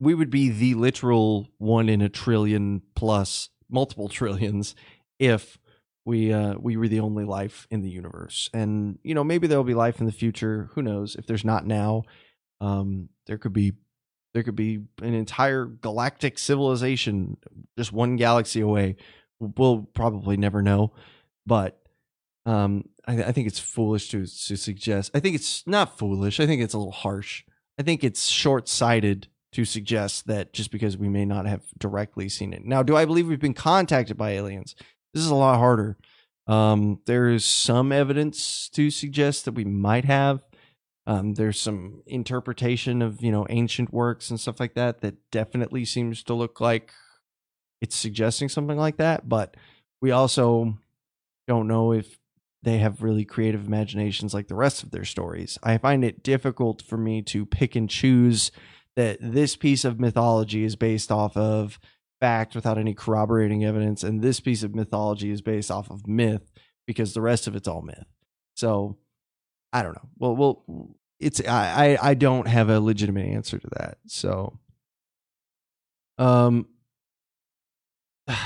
we would be the literal one in a trillion plus multiple trillions if we uh we were the only life in the universe. And you know maybe there'll be life in the future. Who knows? If there's not now Um, there could be there could be an entire galactic civilization just one galaxy away. We'll probably never know, but um, I, I think it's foolish to to suggest. I think it's not foolish. I think it's a little harsh. I think it's short sighted to suggest that just because we may not have directly seen it. Now, do I believe we've been contacted by aliens? This is a lot harder. Um, there is some evidence to suggest that we might have. Um, there's some interpretation of you know ancient works and stuff like that that definitely seems to look like it's suggesting something like that. But we also don't know if they have really creative imaginations like the rest of their stories. I find it difficult for me to pick and choose that this piece of mythology is based off of fact without any corroborating evidence, and this piece of mythology is based off of myth because the rest of it's all myth. So I don't know. Well, well, it's I I, don't have a legitimate answer to that. So, um,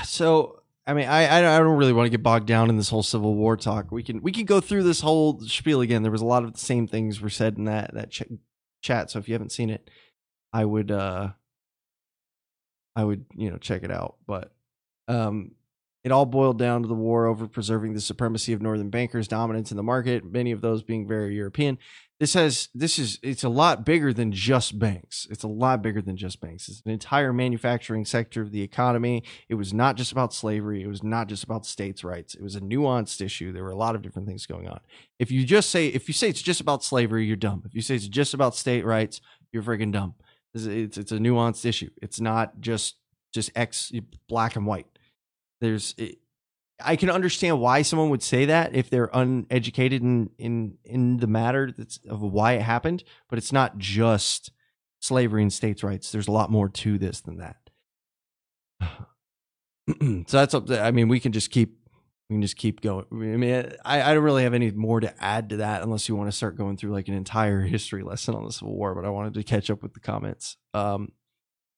so I mean, I I don't really want to get bogged down in this whole Civil War talk. We can we can go through this whole spiel again. There was a lot of the same things were said in that that ch- chat. So if you haven't seen it, I would uh I would, you know, check it out. But um it all boiled down to the war over preserving the supremacy of northern bankers' dominance in the market, many of those being very European. This has this is it's a lot bigger than just banks. It's a lot bigger than just banks. It's an entire manufacturing sector of the economy. It was not just about slavery. It was not just about states' rights. It was a nuanced issue. There were a lot of different things going on. If you just say if you say it's just about slavery, you're dumb. If you say it's just about state rights, you're friggin' dumb. It's it's a nuanced issue. It's not just just X black and white. There's it, I can understand why someone would say that if they're uneducated in in in the matter that's of why it happened, but it's not just slavery and states' rights. There's a lot more to this than that. so that's up. I mean, we can just keep we can just keep going. I mean, I, I don't really have any more to add to that unless you want to start going through like an entire history lesson on the Civil War. But I wanted to catch up with the comments. Um,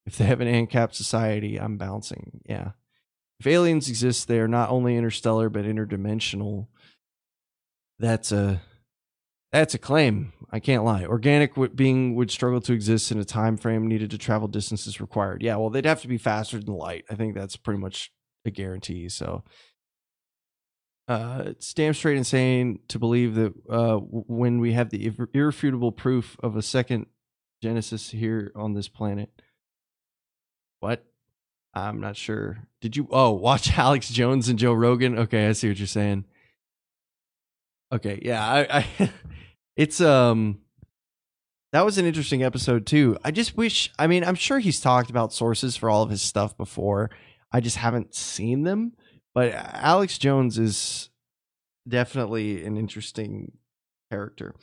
if they have an ANCAP society, I'm bouncing. Yeah. If aliens exist, they are not only interstellar but interdimensional. That's a that's a claim. I can't lie. Organic being would struggle to exist in a time frame needed to travel distances required. Yeah, well, they'd have to be faster than light. I think that's pretty much a guarantee. So uh, it's damn straight insane to believe that uh, when we have the irrefutable proof of a second Genesis here on this planet. What? I'm not sure. Did you? Oh, watch Alex Jones and Joe Rogan. Okay, I see what you're saying. Okay, yeah, I, I it's um, that was an interesting episode too. I just wish. I mean, I'm sure he's talked about sources for all of his stuff before. I just haven't seen them but Alex Jones is definitely an interesting character.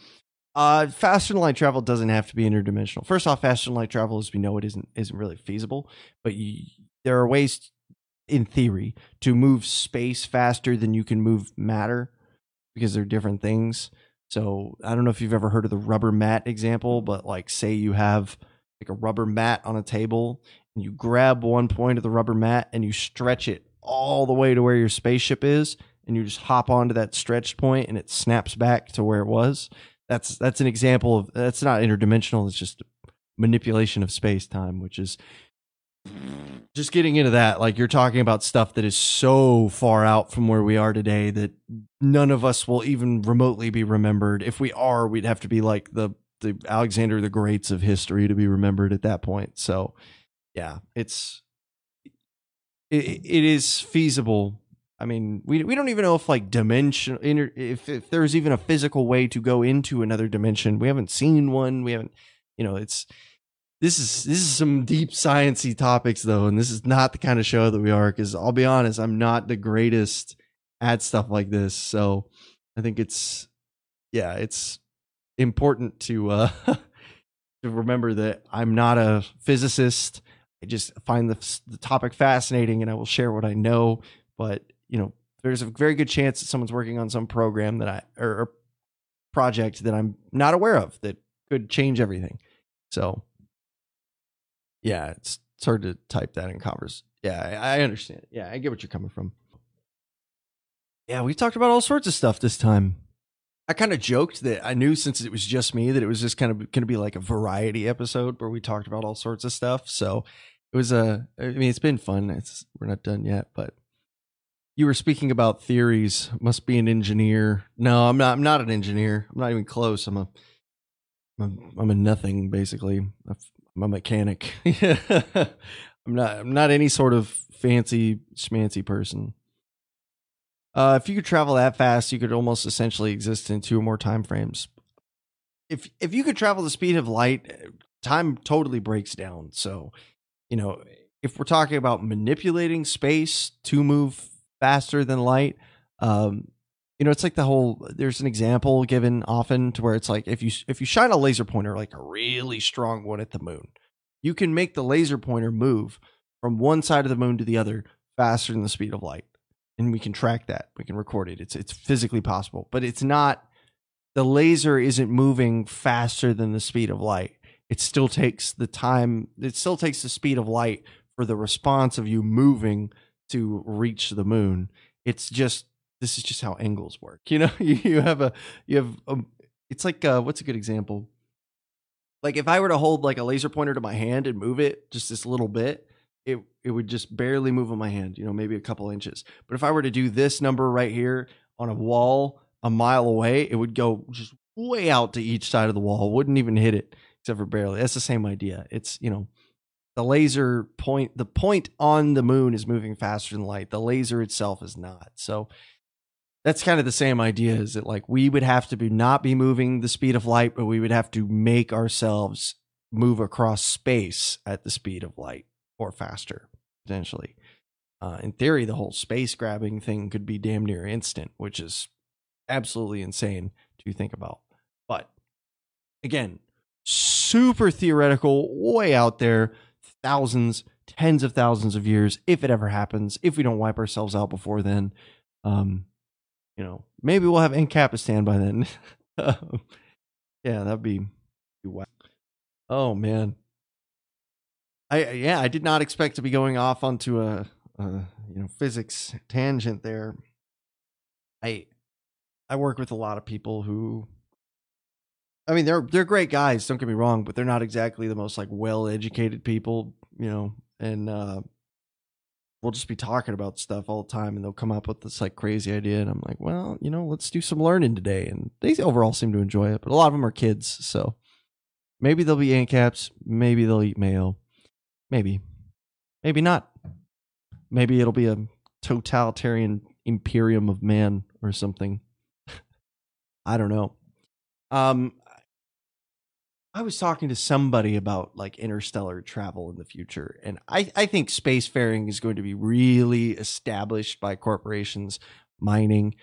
Uh, faster than light travel doesn't have to be interdimensional. First off, faster than light travel, as we know, it isn't isn't really feasible. But you, there are ways, in theory, to move space faster than you can move matter, because they're different things. So I don't know if you've ever heard of the rubber mat example, but like say you have like a rubber mat on a table, and you grab one point of the rubber mat and you stretch it all the way to where your spaceship is and you just hop onto that stretched point and it snaps back to where it was that's that's an example of that's not interdimensional it's just manipulation of space time which is just getting into that like you're talking about stuff that is so far out from where we are today that none of us will even remotely be remembered if we are we'd have to be like the the alexander the greats of history to be remembered at that point so yeah it's it, it is feasible. I mean, we we don't even know if like dimension if if there's even a physical way to go into another dimension. We haven't seen one. We haven't, you know, it's this is this is some deep sciency topics though, and this is not the kind of show that we are. Because I'll be honest, I'm not the greatest at stuff like this. So I think it's yeah, it's important to uh to remember that I'm not a physicist. I just find the, the topic fascinating and I will share what I know. But, you know, there's a very good chance that someone's working on some program that I, or, or project that I'm not aware of that could change everything. So, yeah, it's, it's hard to type that in converse. Yeah, I, understand. Yeah, I get what you're coming from. Yeah, we talked about all sorts of stuff this time. I kind of joked that I knew since it was just me that it was just kind of going to be like a variety episode where we talked about all sorts of stuff. So it was a. I mean, it's been fun. It's we're not done yet, but you were speaking about theories. Must be an engineer. No, I'm not. I'm not an engineer. I'm not even close. I'm a. I'm a, I'm a nothing basically. I'm a mechanic. I'm not. I'm not any sort of fancy schmancy person. Uh, if you could travel that fast, you could almost essentially exist in two or more time frames. If if you could travel the speed of light, time totally breaks down. So, you know, if we're talking about manipulating space to move faster than light, um, you know, it's like the whole. There's an example given often to where it's like if you if you shine a laser pointer, like a really strong one at the moon, you can make the laser pointer move from one side of the moon to the other faster than the speed of light and we can track that. We can record it. It's it's physically possible, but it's not. The laser isn't moving faster than the speed of light. It still takes the time. It still takes the speed of light for the response of you moving to reach the moon. It's just this is just how angles work. You know, you, you have a you have a, it's like uh, what's a good example? Like if I were to hold like a laser pointer to my hand and move it just this little bit, it it would just barely move on my hand, you know, maybe a couple inches. But if I were to do this number right here on a wall a mile away, it would go just way out to each side of the wall. Wouldn't even hit it except for barely. That's the same idea. It's, you know, the laser point the point on the moon is moving faster than light. The laser itself is not. So that's kind of the same idea is that like we would have to be not be moving the speed of light, but we would have to make ourselves move across space at the speed of light or faster potentially. Uh, in theory, the whole space grabbing thing could be damn near instant, which is absolutely insane to think about. But again, super theoretical, way out there, thousands, tens of thousands of years, if it ever happens, if we don't wipe ourselves out before then. Um, you know, maybe we'll have Ancapistan by then. yeah, that'd be, be wow. Oh man. I yeah, I did not expect to be going off onto a, a you know physics tangent there. I I work with a lot of people who I mean they're they're great guys, don't get me wrong, but they're not exactly the most like well educated people, you know, and uh we'll just be talking about stuff all the time and they'll come up with this like crazy idea and I'm like, well, you know, let's do some learning today. And they overall seem to enjoy it, but a lot of them are kids, so maybe they'll be ANCAPs, maybe they'll eat mayo. Maybe. Maybe not. Maybe it'll be a totalitarian imperium of man or something. I don't know. Um I was talking to somebody about like interstellar travel in the future, and I, I think spacefaring is going to be really established by corporations, mining.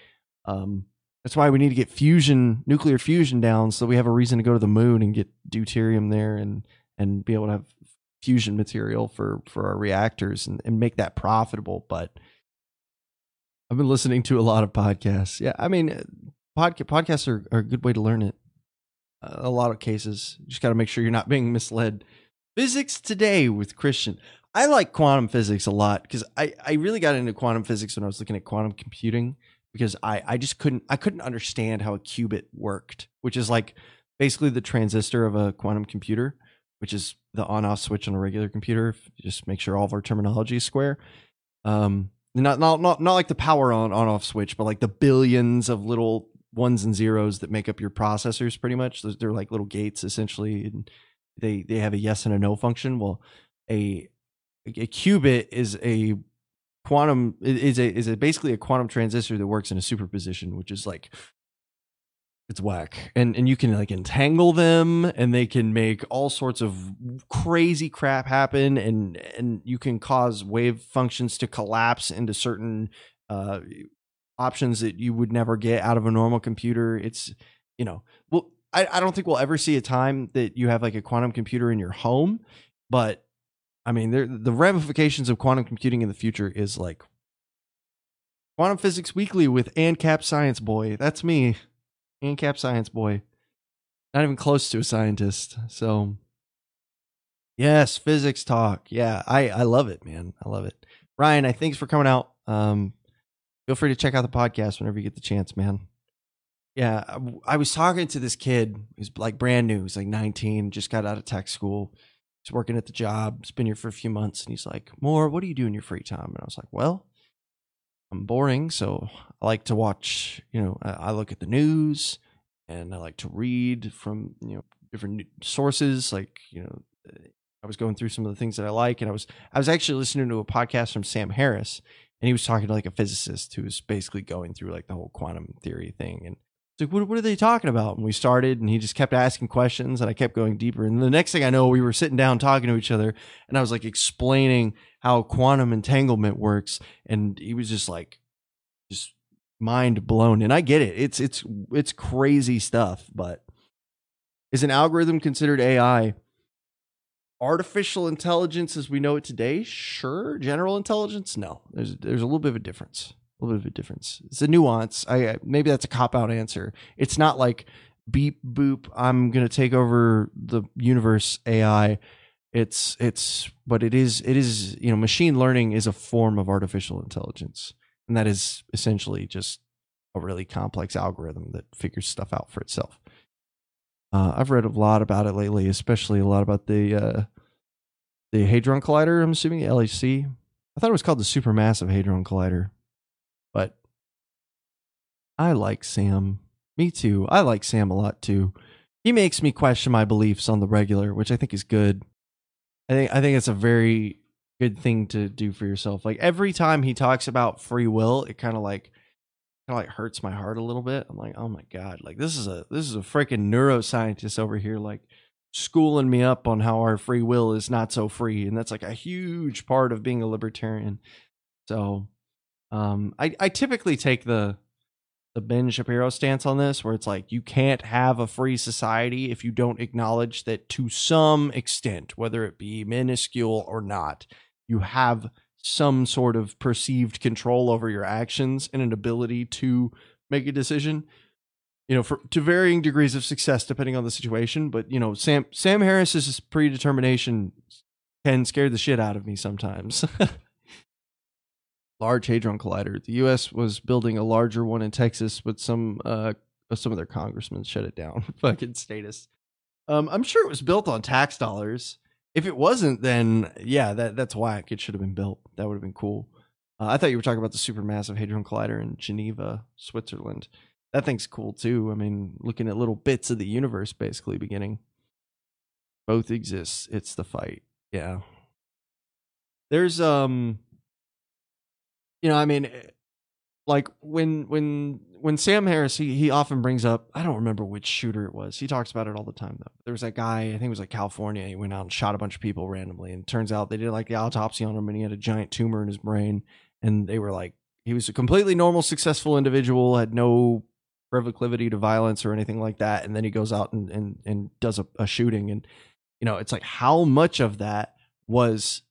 Um, that's why we need to get fusion, nuclear fusion down, so we have a reason to go to the moon and get deuterium there, and and be able to have fusion material for for our reactors and, and make that profitable but i've been listening to a lot of podcasts yeah i mean podca- podcasts are, are a good way to learn it uh, a lot of cases you just got to make sure you're not being misled physics today with christian i like quantum physics a lot because I, I really got into quantum physics when i was looking at quantum computing because I, I just couldn't i couldn't understand how a qubit worked which is like basically the transistor of a quantum computer which is the on off switch on a regular computer. Just make sure all of our terminology is square. Um, not not not not like the power on on off switch, but like the billions of little ones and zeros that make up your processors. Pretty much, they're like little gates essentially, and they they have a yes and a no function. Well, a a qubit is a quantum is a is a basically a quantum transistor that works in a superposition, which is like it's whack and and you can like entangle them and they can make all sorts of crazy crap happen and and you can cause wave functions to collapse into certain uh options that you would never get out of a normal computer it's you know well I, I don't think we'll ever see a time that you have like a quantum computer in your home but i mean the ramifications of quantum computing in the future is like quantum physics weekly with ancap science boy that's me ANCAP science boy. Not even close to a scientist. So yes, physics talk. Yeah, I I love it, man. I love it. Ryan, I thanks for coming out. Um, feel free to check out the podcast whenever you get the chance, man. Yeah, I was talking to this kid who's like brand new. He's like 19, just got out of tech school. He's working at the job. He's been here for a few months, and he's like, "More, what do you do in your free time?" And I was like, "Well, I'm boring, so I like to watch. You know, I, look at the news, and I like to read from you know different sources. Like you know, I was going through some of the things that I like, and I was I was actually listening to a podcast from Sam Harris, and he was talking to like a physicist who was basically going through like the whole quantum theory thing, and it's like, what, what are they talking about? And we started, and he just kept asking questions, and I kept going deeper. And the next thing I know, we were sitting down talking to each other, and I was like explaining how quantum entanglement works, and he was just like, just mind blown. And I get it; it's it's it's crazy stuff. But is an algorithm considered AI? Artificial intelligence as we know it today, sure. General intelligence, no. There's there's a little bit of a difference a little bit of a difference. It's a nuance. I maybe that's a cop out answer. It's not like beep boop. I'm gonna take over the universe AI. It's it's but it is it is you know machine learning is a form of artificial intelligence, and that is essentially just a really complex algorithm that figures stuff out for itself. Uh, I've read a lot about it lately, especially a lot about the uh, the Hadron Collider. I'm assuming LHC. I thought it was called the Supermassive Hadron Collider. But I like Sam. Me too. I like Sam a lot too. He makes me question my beliefs on the regular, which I think is good. I think I think it's a very good thing to do for yourself. Like every time he talks about free will, it kind of like kind of like hurts my heart a little bit. I'm like, "Oh my god, like this is a this is a freaking neuroscientist over here like schooling me up on how our free will is not so free." And that's like a huge part of being a libertarian. So, um, I, I typically take the the Ben Shapiro stance on this, where it's like you can't have a free society if you don't acknowledge that to some extent, whether it be minuscule or not, you have some sort of perceived control over your actions and an ability to make a decision. You know, for to varying degrees of success depending on the situation. But you know, Sam Sam Harris's predetermination can scare the shit out of me sometimes. Large Hadron Collider. The U.S. was building a larger one in Texas, but some uh, some of their congressmen shut it down. Fucking statists. Um, I'm sure it was built on tax dollars. If it wasn't, then yeah, that that's whack. It should have been built. That would have been cool. Uh, I thought you were talking about the supermassive hadron collider in Geneva, Switzerland. That thing's cool too. I mean, looking at little bits of the universe basically beginning. Both exists. It's the fight. Yeah. There's um you know, I mean, eh, like when when when Sam Harris he he often brings up I don't remember which shooter it was. He talks about it all the time though. There was that guy I think it was like California. He went out and shot a bunch of people randomly, and turns out they did like the autopsy on him, and he had a giant tumor in his brain. And they were like, he was a completely normal, successful individual, had no proclivity to violence or anything like that. And then he goes out and and and does a, a shooting, and you know, it's like how much of that was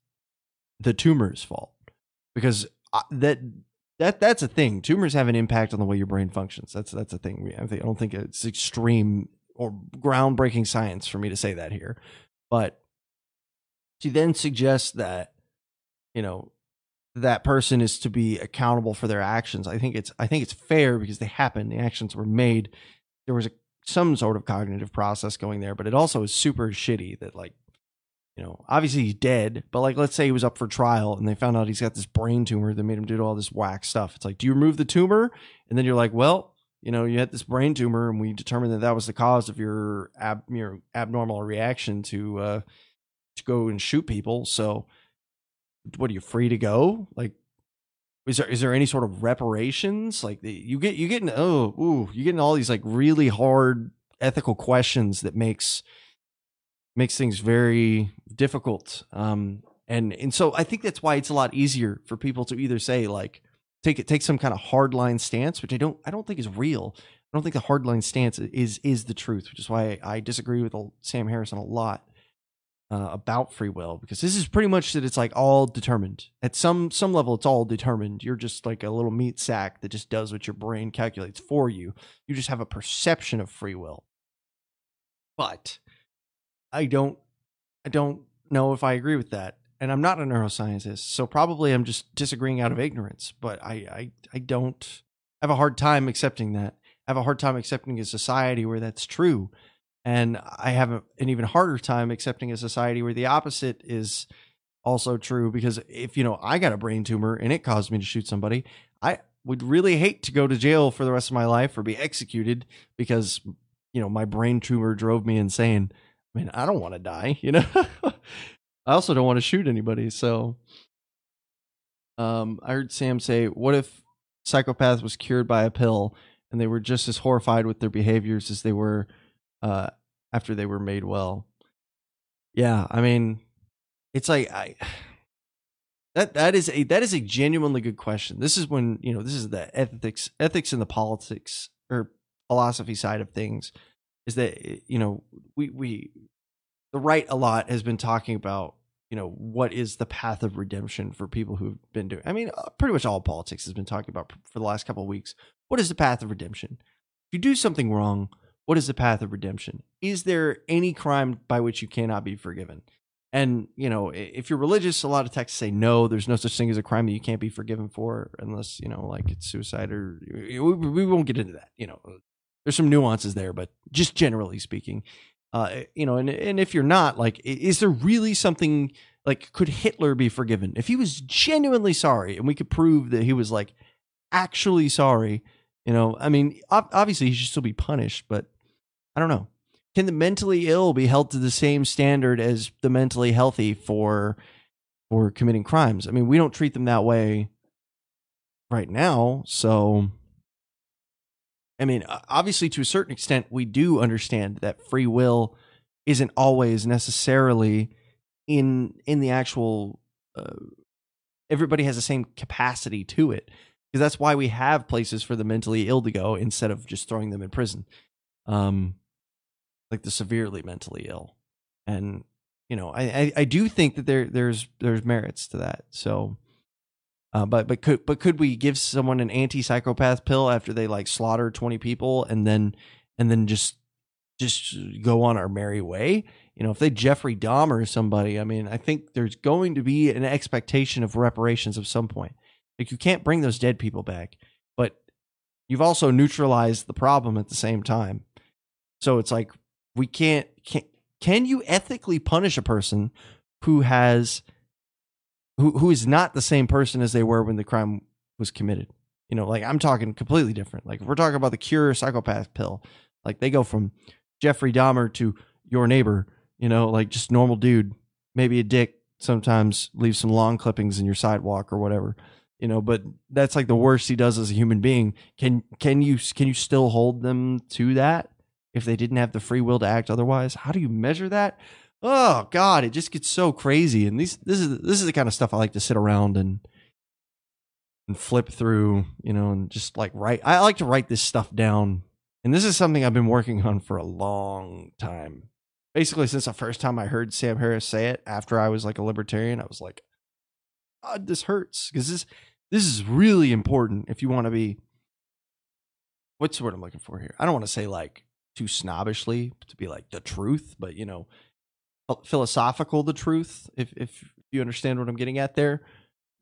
the tumor's fault because uh, that that that's a thing. Tumors have an impact on the way your brain functions. That's that's a thing. I don't think it's extreme or groundbreaking science for me to say that here, but she then suggests that you know that person is to be accountable for their actions. I think it's I think it's fair because they happened. The actions were made. There was a, some sort of cognitive process going there, but it also is super shitty that like you know, obviously he's dead, but like, let's say he was up for trial and they found out he's got this brain tumor that made him do all this whack stuff. It's like, do you remove the tumor? And then you're like, well, you know, you had this brain tumor and we determined that that was the cause of your ab, your abnormal reaction to, uh, to go and shoot people. So what are you free to go? Like, is there, is there any sort of reparations? Like you get, you getting, oh, ooh, you getting all these like really hard ethical questions that makes, makes things very difficult. Um, and and so I think that's why it's a lot easier for people to either say like take it take some kind of hardline stance, which I don't I don't think is real. I don't think the hardline stance is is the truth, which is why I, disagree with Sam Harrison a lot uh, about free will because this is pretty much that it's like all determined at some some level. It's all determined. You're just like a little meat sack that just does what your brain calculates for you. You just have a perception of free will, but I don't I don't know if I agree with that. And I'm not a neuroscientist, so probably I'm just disagreeing out of ignorance, but I I, I don't have a hard time accepting that. I have a hard time accepting a society where that's true. And I have a, an even harder time accepting a society where the opposite is also true. Because if, you know, I got a brain tumor and it caused me to shoot somebody, I would really hate to go to jail for the rest of my life or be executed because, you know, my brain tumor drove me insane. I mean, I don't want to die, you know? I also don't want to shoot anybody. So, um, I heard Sam say, what if psychopath was cured by a pill and they were just as horrified with their behaviors as they were uh, after they were made well. Yeah, I mean, it's like I that that is a that is a genuinely good question. This is when you know this is the ethics ethics and the politics or philosophy side of things. Is that you know we we the right a lot has been talking about you know what is the path of redemption for people who've been doing. I mean, uh, pretty much all politics has been talking about for the last couple of weeks. What is the path of redemption? If you do something wrong, what is the path of redemption? Is there any crime by which you cannot be forgiven? And, you know, if you're religious, a lot of texts say no, there's no such thing as a crime that you can't be forgiven for unless, you know, like it's suicide or we, we won't get into that. You know, there's some nuances there, but just generally speaking, uh, you know, and, and if you're not, like, is there really something like, could Hitler be forgiven? If he was genuinely sorry and we could prove that he was like actually sorry, you know, I mean, obviously he should still be punished, but I don't know. Can the mentally ill be held to the same standard as the mentally healthy for for committing crimes? I mean, we don't treat them that way right now, so I mean, obviously to a certain extent we do understand that free will isn't always necessarily in in the actual uh, everybody has the same capacity to it because that's why we have places for the mentally ill to go instead of just throwing them in prison um like the severely mentally ill. And you know i i, I do think that there there's there's merits to that. So uh, but but could but could we give someone an anti-psychopath pill after they like slaughter 20 people and then and then just just go on our merry way you know if they jeffrey dahmer somebody i mean i think there's going to be an expectation of reparations of some point like you can't bring those dead people back, but you've also neutralized the problem at the same time. So it's like we can't can can you ethically punish a person who has who who is not the same person as they were when the crime was committed? You know, like I'm talking completely different. Like we're talking about the cure psychopath pill, like they go from Jeffrey Dahmer to your neighbor, you know, like just normal dude, maybe a dick sometimes leaves some lawn clippings in your sidewalk or whatever you know but that's like the worst he does as a human being can can you can you still hold them to that if they didn't have the free will to act otherwise how do you measure that oh god it just gets so crazy. And these this is this is the kind of stuff i like to sit around and and flip through you know and just like write i like to write this stuff down. And this is something i've been working on for a long time. Basically since the first time i heard sam harris say it after i was like a libertarian i was like God, this hurts. Because this this is really important if you want to be what's the word I'm looking for here? I don't want to say like too snobbishly to be like the truth, but you know, philosophical the truth. If if you understand what I'm getting at there,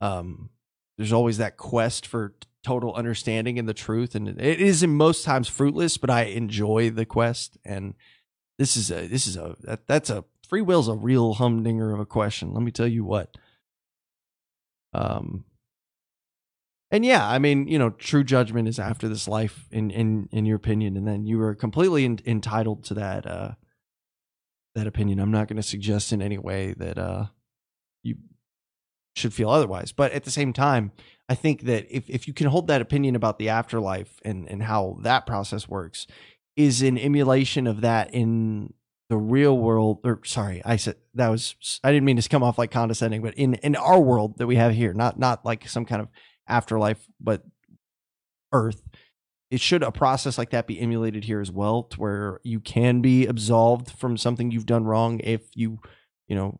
um, there's always that quest for total understanding and the truth, and it is in most times fruitless, but I enjoy the quest. And this is a this is a that, that's a free will's a real humdinger of a question. Let me tell you what. Um, and yeah, I mean, you know, true judgment is after this life, in in in your opinion, and then you are completely in, entitled to that uh that opinion. I'm not going to suggest in any way that uh you should feel otherwise, but at the same time, I think that if if you can hold that opinion about the afterlife and and how that process works, is an emulation of that in the real world or sorry i said that was i didn't mean to come off like condescending but in in our world that we have here not not like some kind of afterlife but earth it should a process like that be emulated here as well to where you can be absolved from something you've done wrong if you you know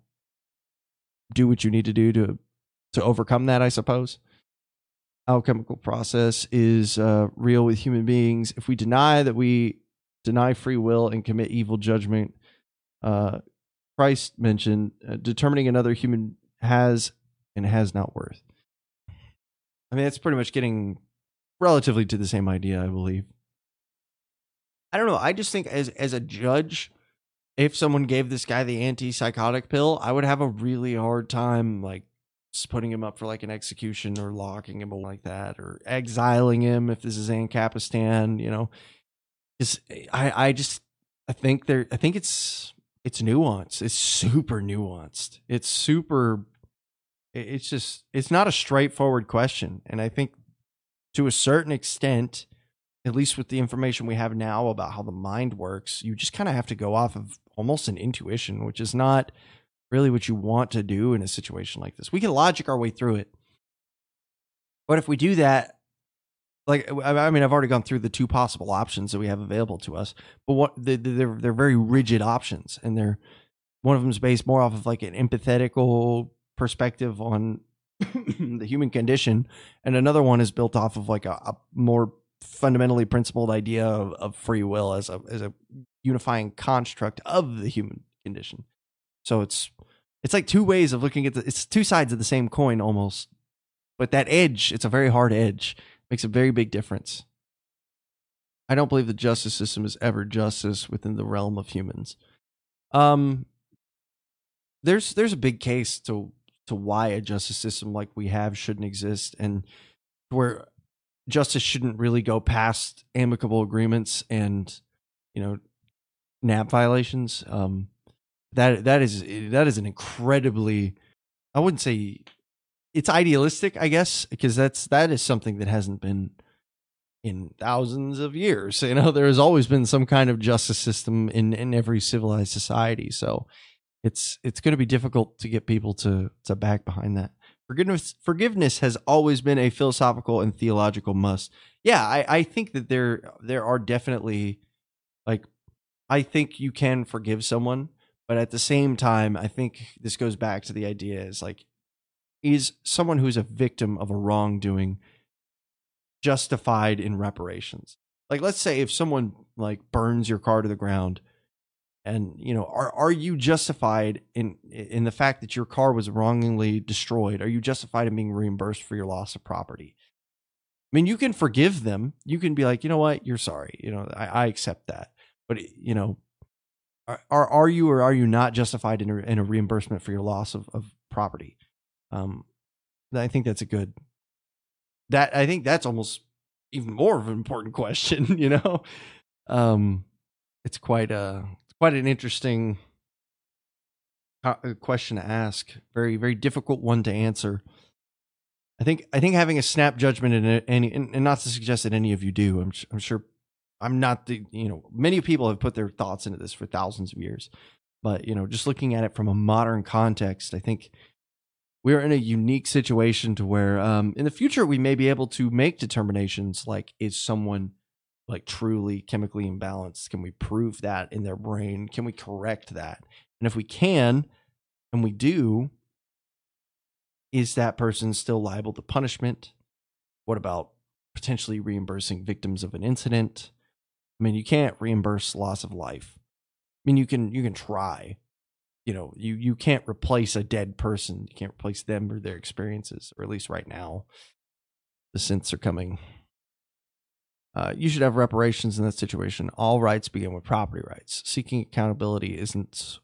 do what you need to do to to overcome that i suppose alchemical process is uh, real with human beings if we deny that we deny free will, and commit evil judgment. Uh, Christ mentioned uh, determining another human has and has not worth. I mean, it's pretty much getting relatively to the same idea, I believe. I don't know. I just think as as a judge, if someone gave this guy the antipsychotic pill, I would have a really hard time like just putting him up for like an execution or locking him like that or exiling him if this is Ancapistan, you know. Because I I just I think there I think it's it's nuanced. It's super nuanced. It's super it's just it's not a straightforward question. And I think to a certain extent, at least with the information we have now about how the mind works, you just kind of have to go off of almost an intuition, which is not really what you want to do in a situation like this. We can logic our way through it. But if we do that, like I mean, I've already gone through the two possible options that we have available to us, but what they're they're very rigid options, and they're one of them is based more off of like an empathetical perspective on the human condition, and another one is built off of like a, a more fundamentally principled idea of, of, free will as a as a unifying construct of the human condition. So it's it's like two ways of looking at the it's two sides of the same coin almost. But that edge, it's a very hard edge, makes a very big difference. I don't believe the justice system is ever justice within the realm of humans. Um there's there's a big case to to why a justice system like we have shouldn't exist and where justice shouldn't really go past amicable agreements and you know NAP violations. Um, that that is that is an incredibly, I wouldn't say it's idealistic, I guess, because that's that is something that hasn't been in thousands of years. You know, there has always been some kind of justice system in in every civilized society. So it's it's going to be difficult to get people to to back behind that. Forgiveness forgiveness has always been a philosophical and theological must. Yeah, I, I think that there there are definitely like I think you can forgive someone, but at the same time, I think this goes back to the idea is like is someone who's a victim of a wrongdoing justified in reparations? Like let's say if someone like burns your car to the ground and you know are are you justified in in the fact that your car was wrongly destroyed? Are you justified in being reimbursed for your loss of property? I mean you can forgive them. You can be like you know what? You're sorry. You know i, I accept that. But you know are, are are you or are you not justified in a, in a reimbursement for your loss of, of property? Um i think that's a good that i think that's almost even more of an important question you know? Um it's quite a quite an interesting uh, question to ask. Very, very difficult one to answer. I think I think having a snap judgment in any and, not to suggest that any of you do. I'm I'm sure I'm not the you know many people have put their thoughts into this for thousands of years, but you know just looking at it from a modern context, I think we're in a unique situation to where um, in the future we may be able to make determinations like is someone like truly chemically imbalanced? Can we prove that in their brain? Can we correct that? And if we can, and we do, is that person still liable to punishment? What about potentially reimbursing victims of an incident? I mean, you can't reimburse loss of life. I mean, you can you can try. You know, you you can't replace a dead person. You can't replace them or their experiences, or at least right now. The synths are coming uh, you should have reparations in that situation. All rights begin with property rights. Seeking accountability isn't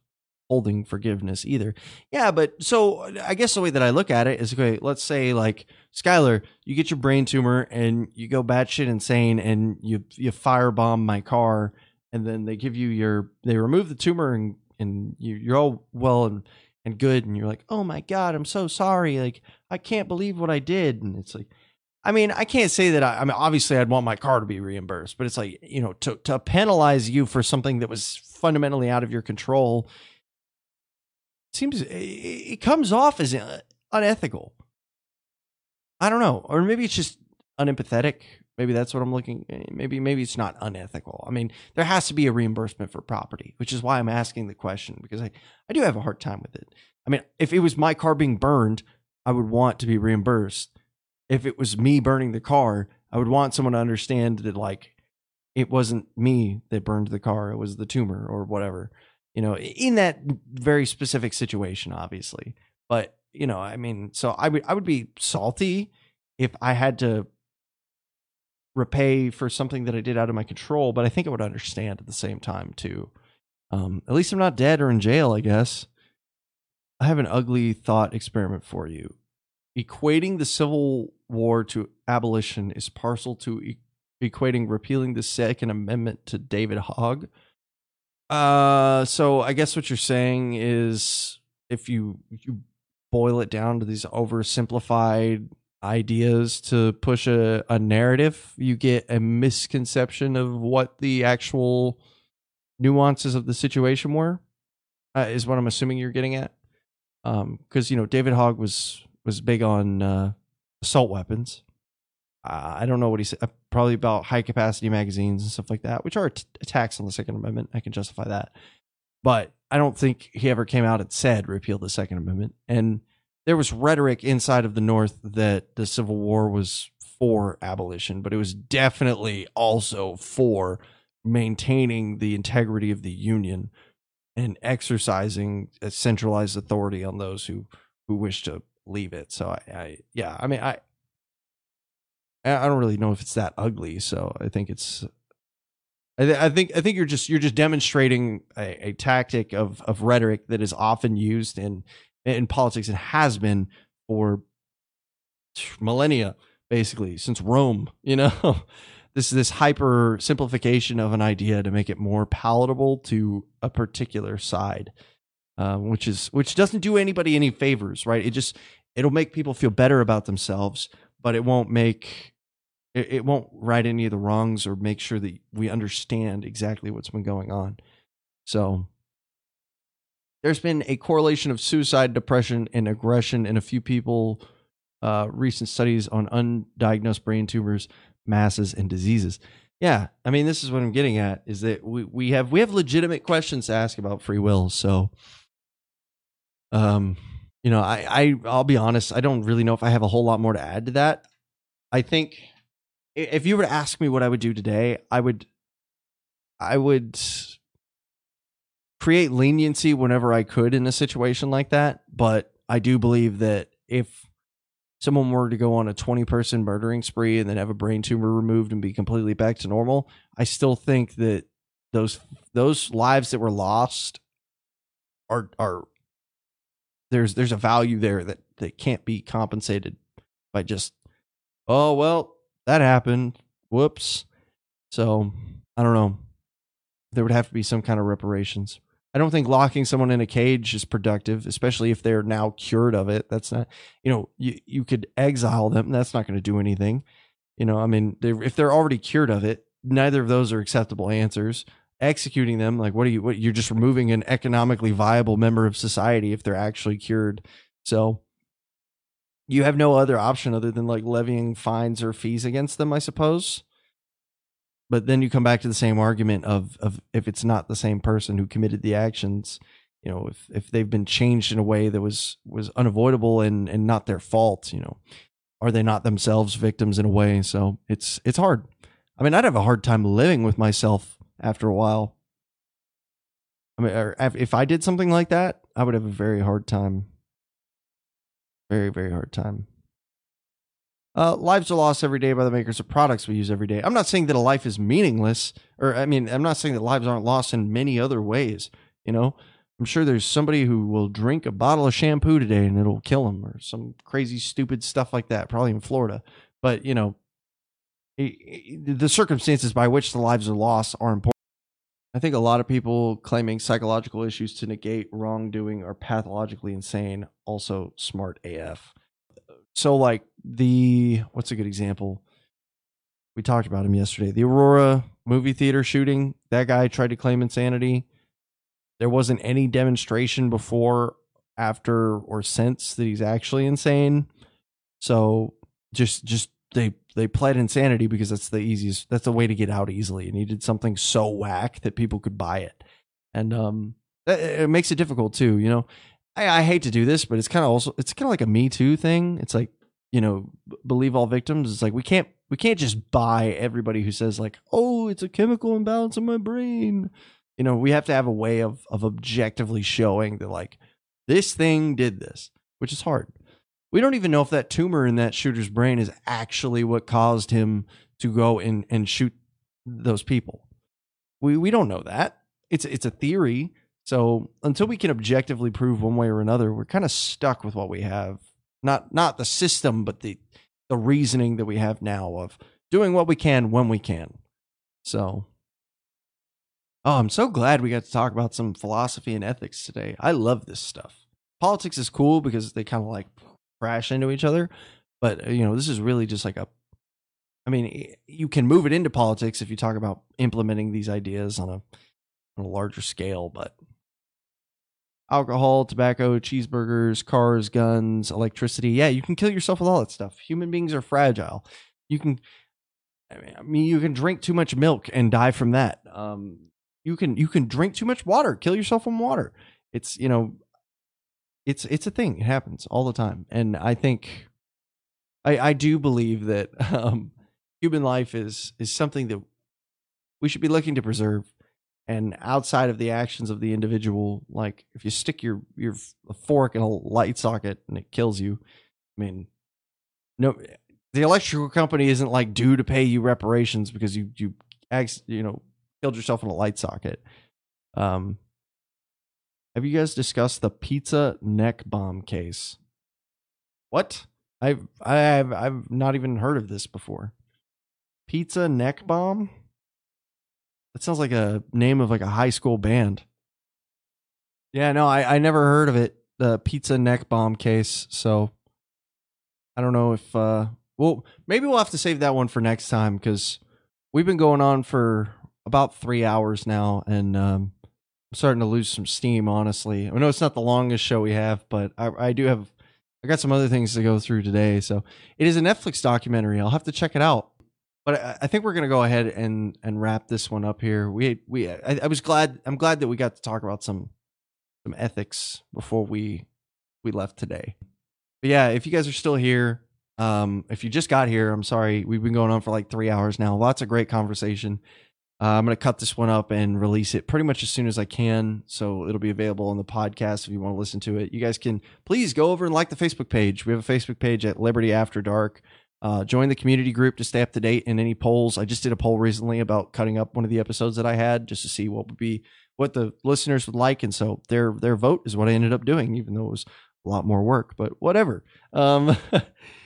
holding forgiveness either. Yeah, but so I guess the way that I look at it is okay, let's say like Skylar, you get your brain tumor and you go batshit insane and you you firebomb my car and then they give you your they remove the tumor and and you, you're all well and and good and you're like, "Oh my god, I'm so sorry. Like I can't believe what I did." And it's like I mean, I can't say that I, I mean, obviously I'd want my car to be reimbursed, but it's like, you know, to, to penalize you for something that was fundamentally out of your control seems, it, comes off as uh, unethical. I don't know. Or maybe it's just unempathetic. Maybe that's what I'm looking. Eh, maybe, maybe it's not unethical. I mean, there has to be a reimbursement for property, which is why I'm asking the question because I, I do have a hard time with it. I mean, if it was my car being burned, I would want to be reimbursed if it was me burning the car, I would want someone to understand that like it wasn't me that burned the car, it was the tumor or whatever. You know, in that very specific situation, obviously. But, you know, I mean, so I would I would be salty if I had to repay for something that I did out of my control, but I think I would understand at the same time too. Um, at least I'm not dead or in jail, I guess. I have an ugly thought experiment for you. Equating the Civil War to abolition is partial to e- equating repealing the Second Amendment to David Hogg. Uh, so I guess what you're saying is if you you boil it down to these oversimplified ideas to push a, a narrative, you get a misconception of what the actual nuances of the situation were. Uh, is what I'm assuming you're getting at. Um, because you know David Hogg was was big on uh, assault weapons. Uh, I don't know what he said. Uh, probably about high capacity magazines and stuff like that, which are t- attacks on the Second Amendment. I can justify that, but I don't think he ever came out and said repeal the Second Amendment. And there was rhetoric inside of the North that the Civil War was for abolition, but it was definitely also for maintaining the integrity of the Union and exercising a centralized authority on those who who wish to leave it. So I, I yeah, I mean I I don't really know if it's that ugly. So I think it's I, th- I think I think you're just you're just demonstrating a, a tactic of of rhetoric that is often used in in politics and has been for millennia basically since Rome. You know, this this hyper simplification of an idea to make it more palatable to a particular side, um, which is which doesn't do anybody any favors, right? It just it'll make people feel better about themselves, but it won't make it, it won't right any of the wrongs or make sure that we understand exactly what's been going on. So there's been a correlation of suicide, depression, and aggression in a few people. Uh, recent studies on undiagnosed brain tumors, masses, and diseases. Yeah, I mean, this is what I'm getting at: is that we we have we have legitimate questions to ask about free will. So, um, you know, I I I'll be honest, I don't really know if I have a whole lot more to add to that. I think if you were to ask me what I would do today, I would I would create leniency whenever I could in a situation like that, but I do believe that if someone were to go on a 20 person murdering spree and then have a brain tumor removed and be completely back to normal, I still think that those those lives that were lost are are there's there's a value there that that can't be compensated by just oh well that happened whoops so i don't know there would have to be some kind of reparations I don't think locking someone in a cage is productive, especially if they're now cured of it. That's not, you know, you, you could exile them. That's not going to do anything. You know, I mean, they're, if they're already cured of it, neither of those are acceptable answers. Executing them, like, what are you, what, you're just removing an economically viable member of society if they're actually cured. So you have no other option other than like levying fines or fees against them, I suppose. But then you come back to the same argument of of if it's not the same person who committed the actions you know if if they've been changed in a way that was was unavoidable and and not their fault you know are they not themselves victims in a way? So it's it's hard. I mean i'd have a hard time living with myself after a while i mean if i did something like that i would have a very hard time very very hard time uh, lives are lost every day by the makers of products we use every day. I'm not saying that a life is meaningless, or I mean, I'm not saying that lives aren't lost in many other ways. You know, I'm sure there's somebody who will drink a bottle of shampoo today and it'll kill him, or some crazy, stupid stuff like that, probably in Florida. But, you know, the circumstances by which the lives are lost are important. I think a lot of people claiming psychological issues to negate wrongdoing are pathologically insane, also smart AF. So, like, the what's a good example? We talked about him yesterday. The Aurora movie theater shooting. That guy tried to claim insanity. There wasn't any demonstration before, after, or since that he's actually insane. So just just they they pled insanity because that's the easiest that's the way to get out easily. And he did something so whack that people could buy it. And um it makes it difficult too you know? I, I hate to do this but it's kind of also it's kind of like a me too thing. It's like you know believe all victims. It's like we can't we can't just buy everybody who says like oh it's a chemical imbalance in my brain. You know we have to have a way of of objectively showing that like this thing did this which is hard we don't even know if that tumor in that shooter's brain is actually what caused him to go and and shoot those people. We we don't know that. It's it's a theory. So until we can objectively prove one way or another, we're kind of stuck with what we have. Not not the system, but the the reasoning that we have now of doing what we can when we can. So Oh, I'm so glad we got to talk about some philosophy and ethics today. I love this stuff. Politics is cool because they kind of like crash into each other, but uh, you know, this is really just like a I mean, you can move it into politics if you talk about implementing these ideas on a on a larger scale, but alcohol, tobacco, cheeseburgers, cars, guns, electricity. Yeah, you can kill yourself with all that stuff. Human beings are fragile. You can I mean, you can drink too much milk and die from that. Um, you can you can drink too much water, kill yourself from water. It's you know, it's it's a thing. It happens all the time, and I think I I do believe that um, human life is is something that we should be looking to preserve. And outside of the actions of the individual, like if you stick your your fork in a light socket and it kills you, I mean, no, the electrical company isn't like due to pay you reparations because you you you know killed yourself in a light socket. Um, have you guys discussed the pizza neck bomb case? What? I've I've I've not even heard of this before. Pizza neck bomb? That sounds like a name of like a high school band. Yeah, no, I I never heard of it. The pizza neck bomb case. So I don't know if uh well maybe we'll have to save that one for next time because we've been going on for about three hours now, and um, I'm starting to lose some steam. Honestly, I know it's not the longest show we have, but I, I do have I got some other things to go through today. So it is a Netflix documentary. I'll have to check it out. But I, I think we're gonna go ahead and and wrap this one up here. We we I, I was glad I'm glad that we got to talk about some some ethics before we we left today. But yeah, if you guys are still here, um, if you just got here, I'm sorry. We've been going on for like three hours now. Lots of great conversation. Uh, I'm going to cut this one up and release it pretty much as soon as I can. So it'll be available on the podcast if you want to listen to it. You guys can please go over and like the Facebook page. We have a Facebook page at Liberty After Dark. Uh, join the community group to stay up to date in any polls. I just did a poll recently about cutting up one of the episodes that I had just to see what would be what the listeners would like, and so their their vote is what I ended up doing, even though it was a lot more work. But whatever. Um,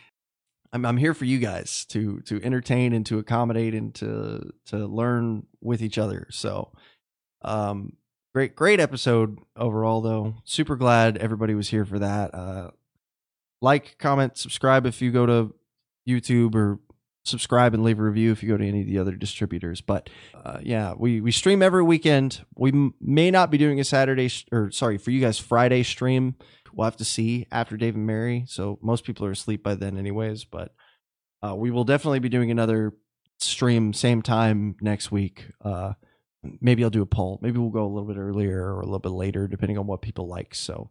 I'm I'm here for you guys to to entertain and to accommodate and to to learn with each other. So, um, great great episode overall though. Super glad everybody was here for that. Uh, like, comment, subscribe if you go to YouTube or subscribe and leave a review if you go to any of the other distributors. But uh, yeah, we we stream every weekend. We m- may not be doing a Saturday sh- or sorry for you guys Friday stream we'll have to see after Dave and Mary. So most people are asleep by then, anyways. But uh, we will definitely be doing another stream same time next week. Uh, maybe I'll do a poll. Maybe we'll go a little bit earlier or a little bit later, depending on what people like. So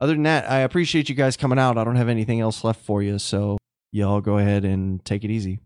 other than that, I appreciate you guys coming out. I don't have anything else left for you. So y'all go ahead and take it easy.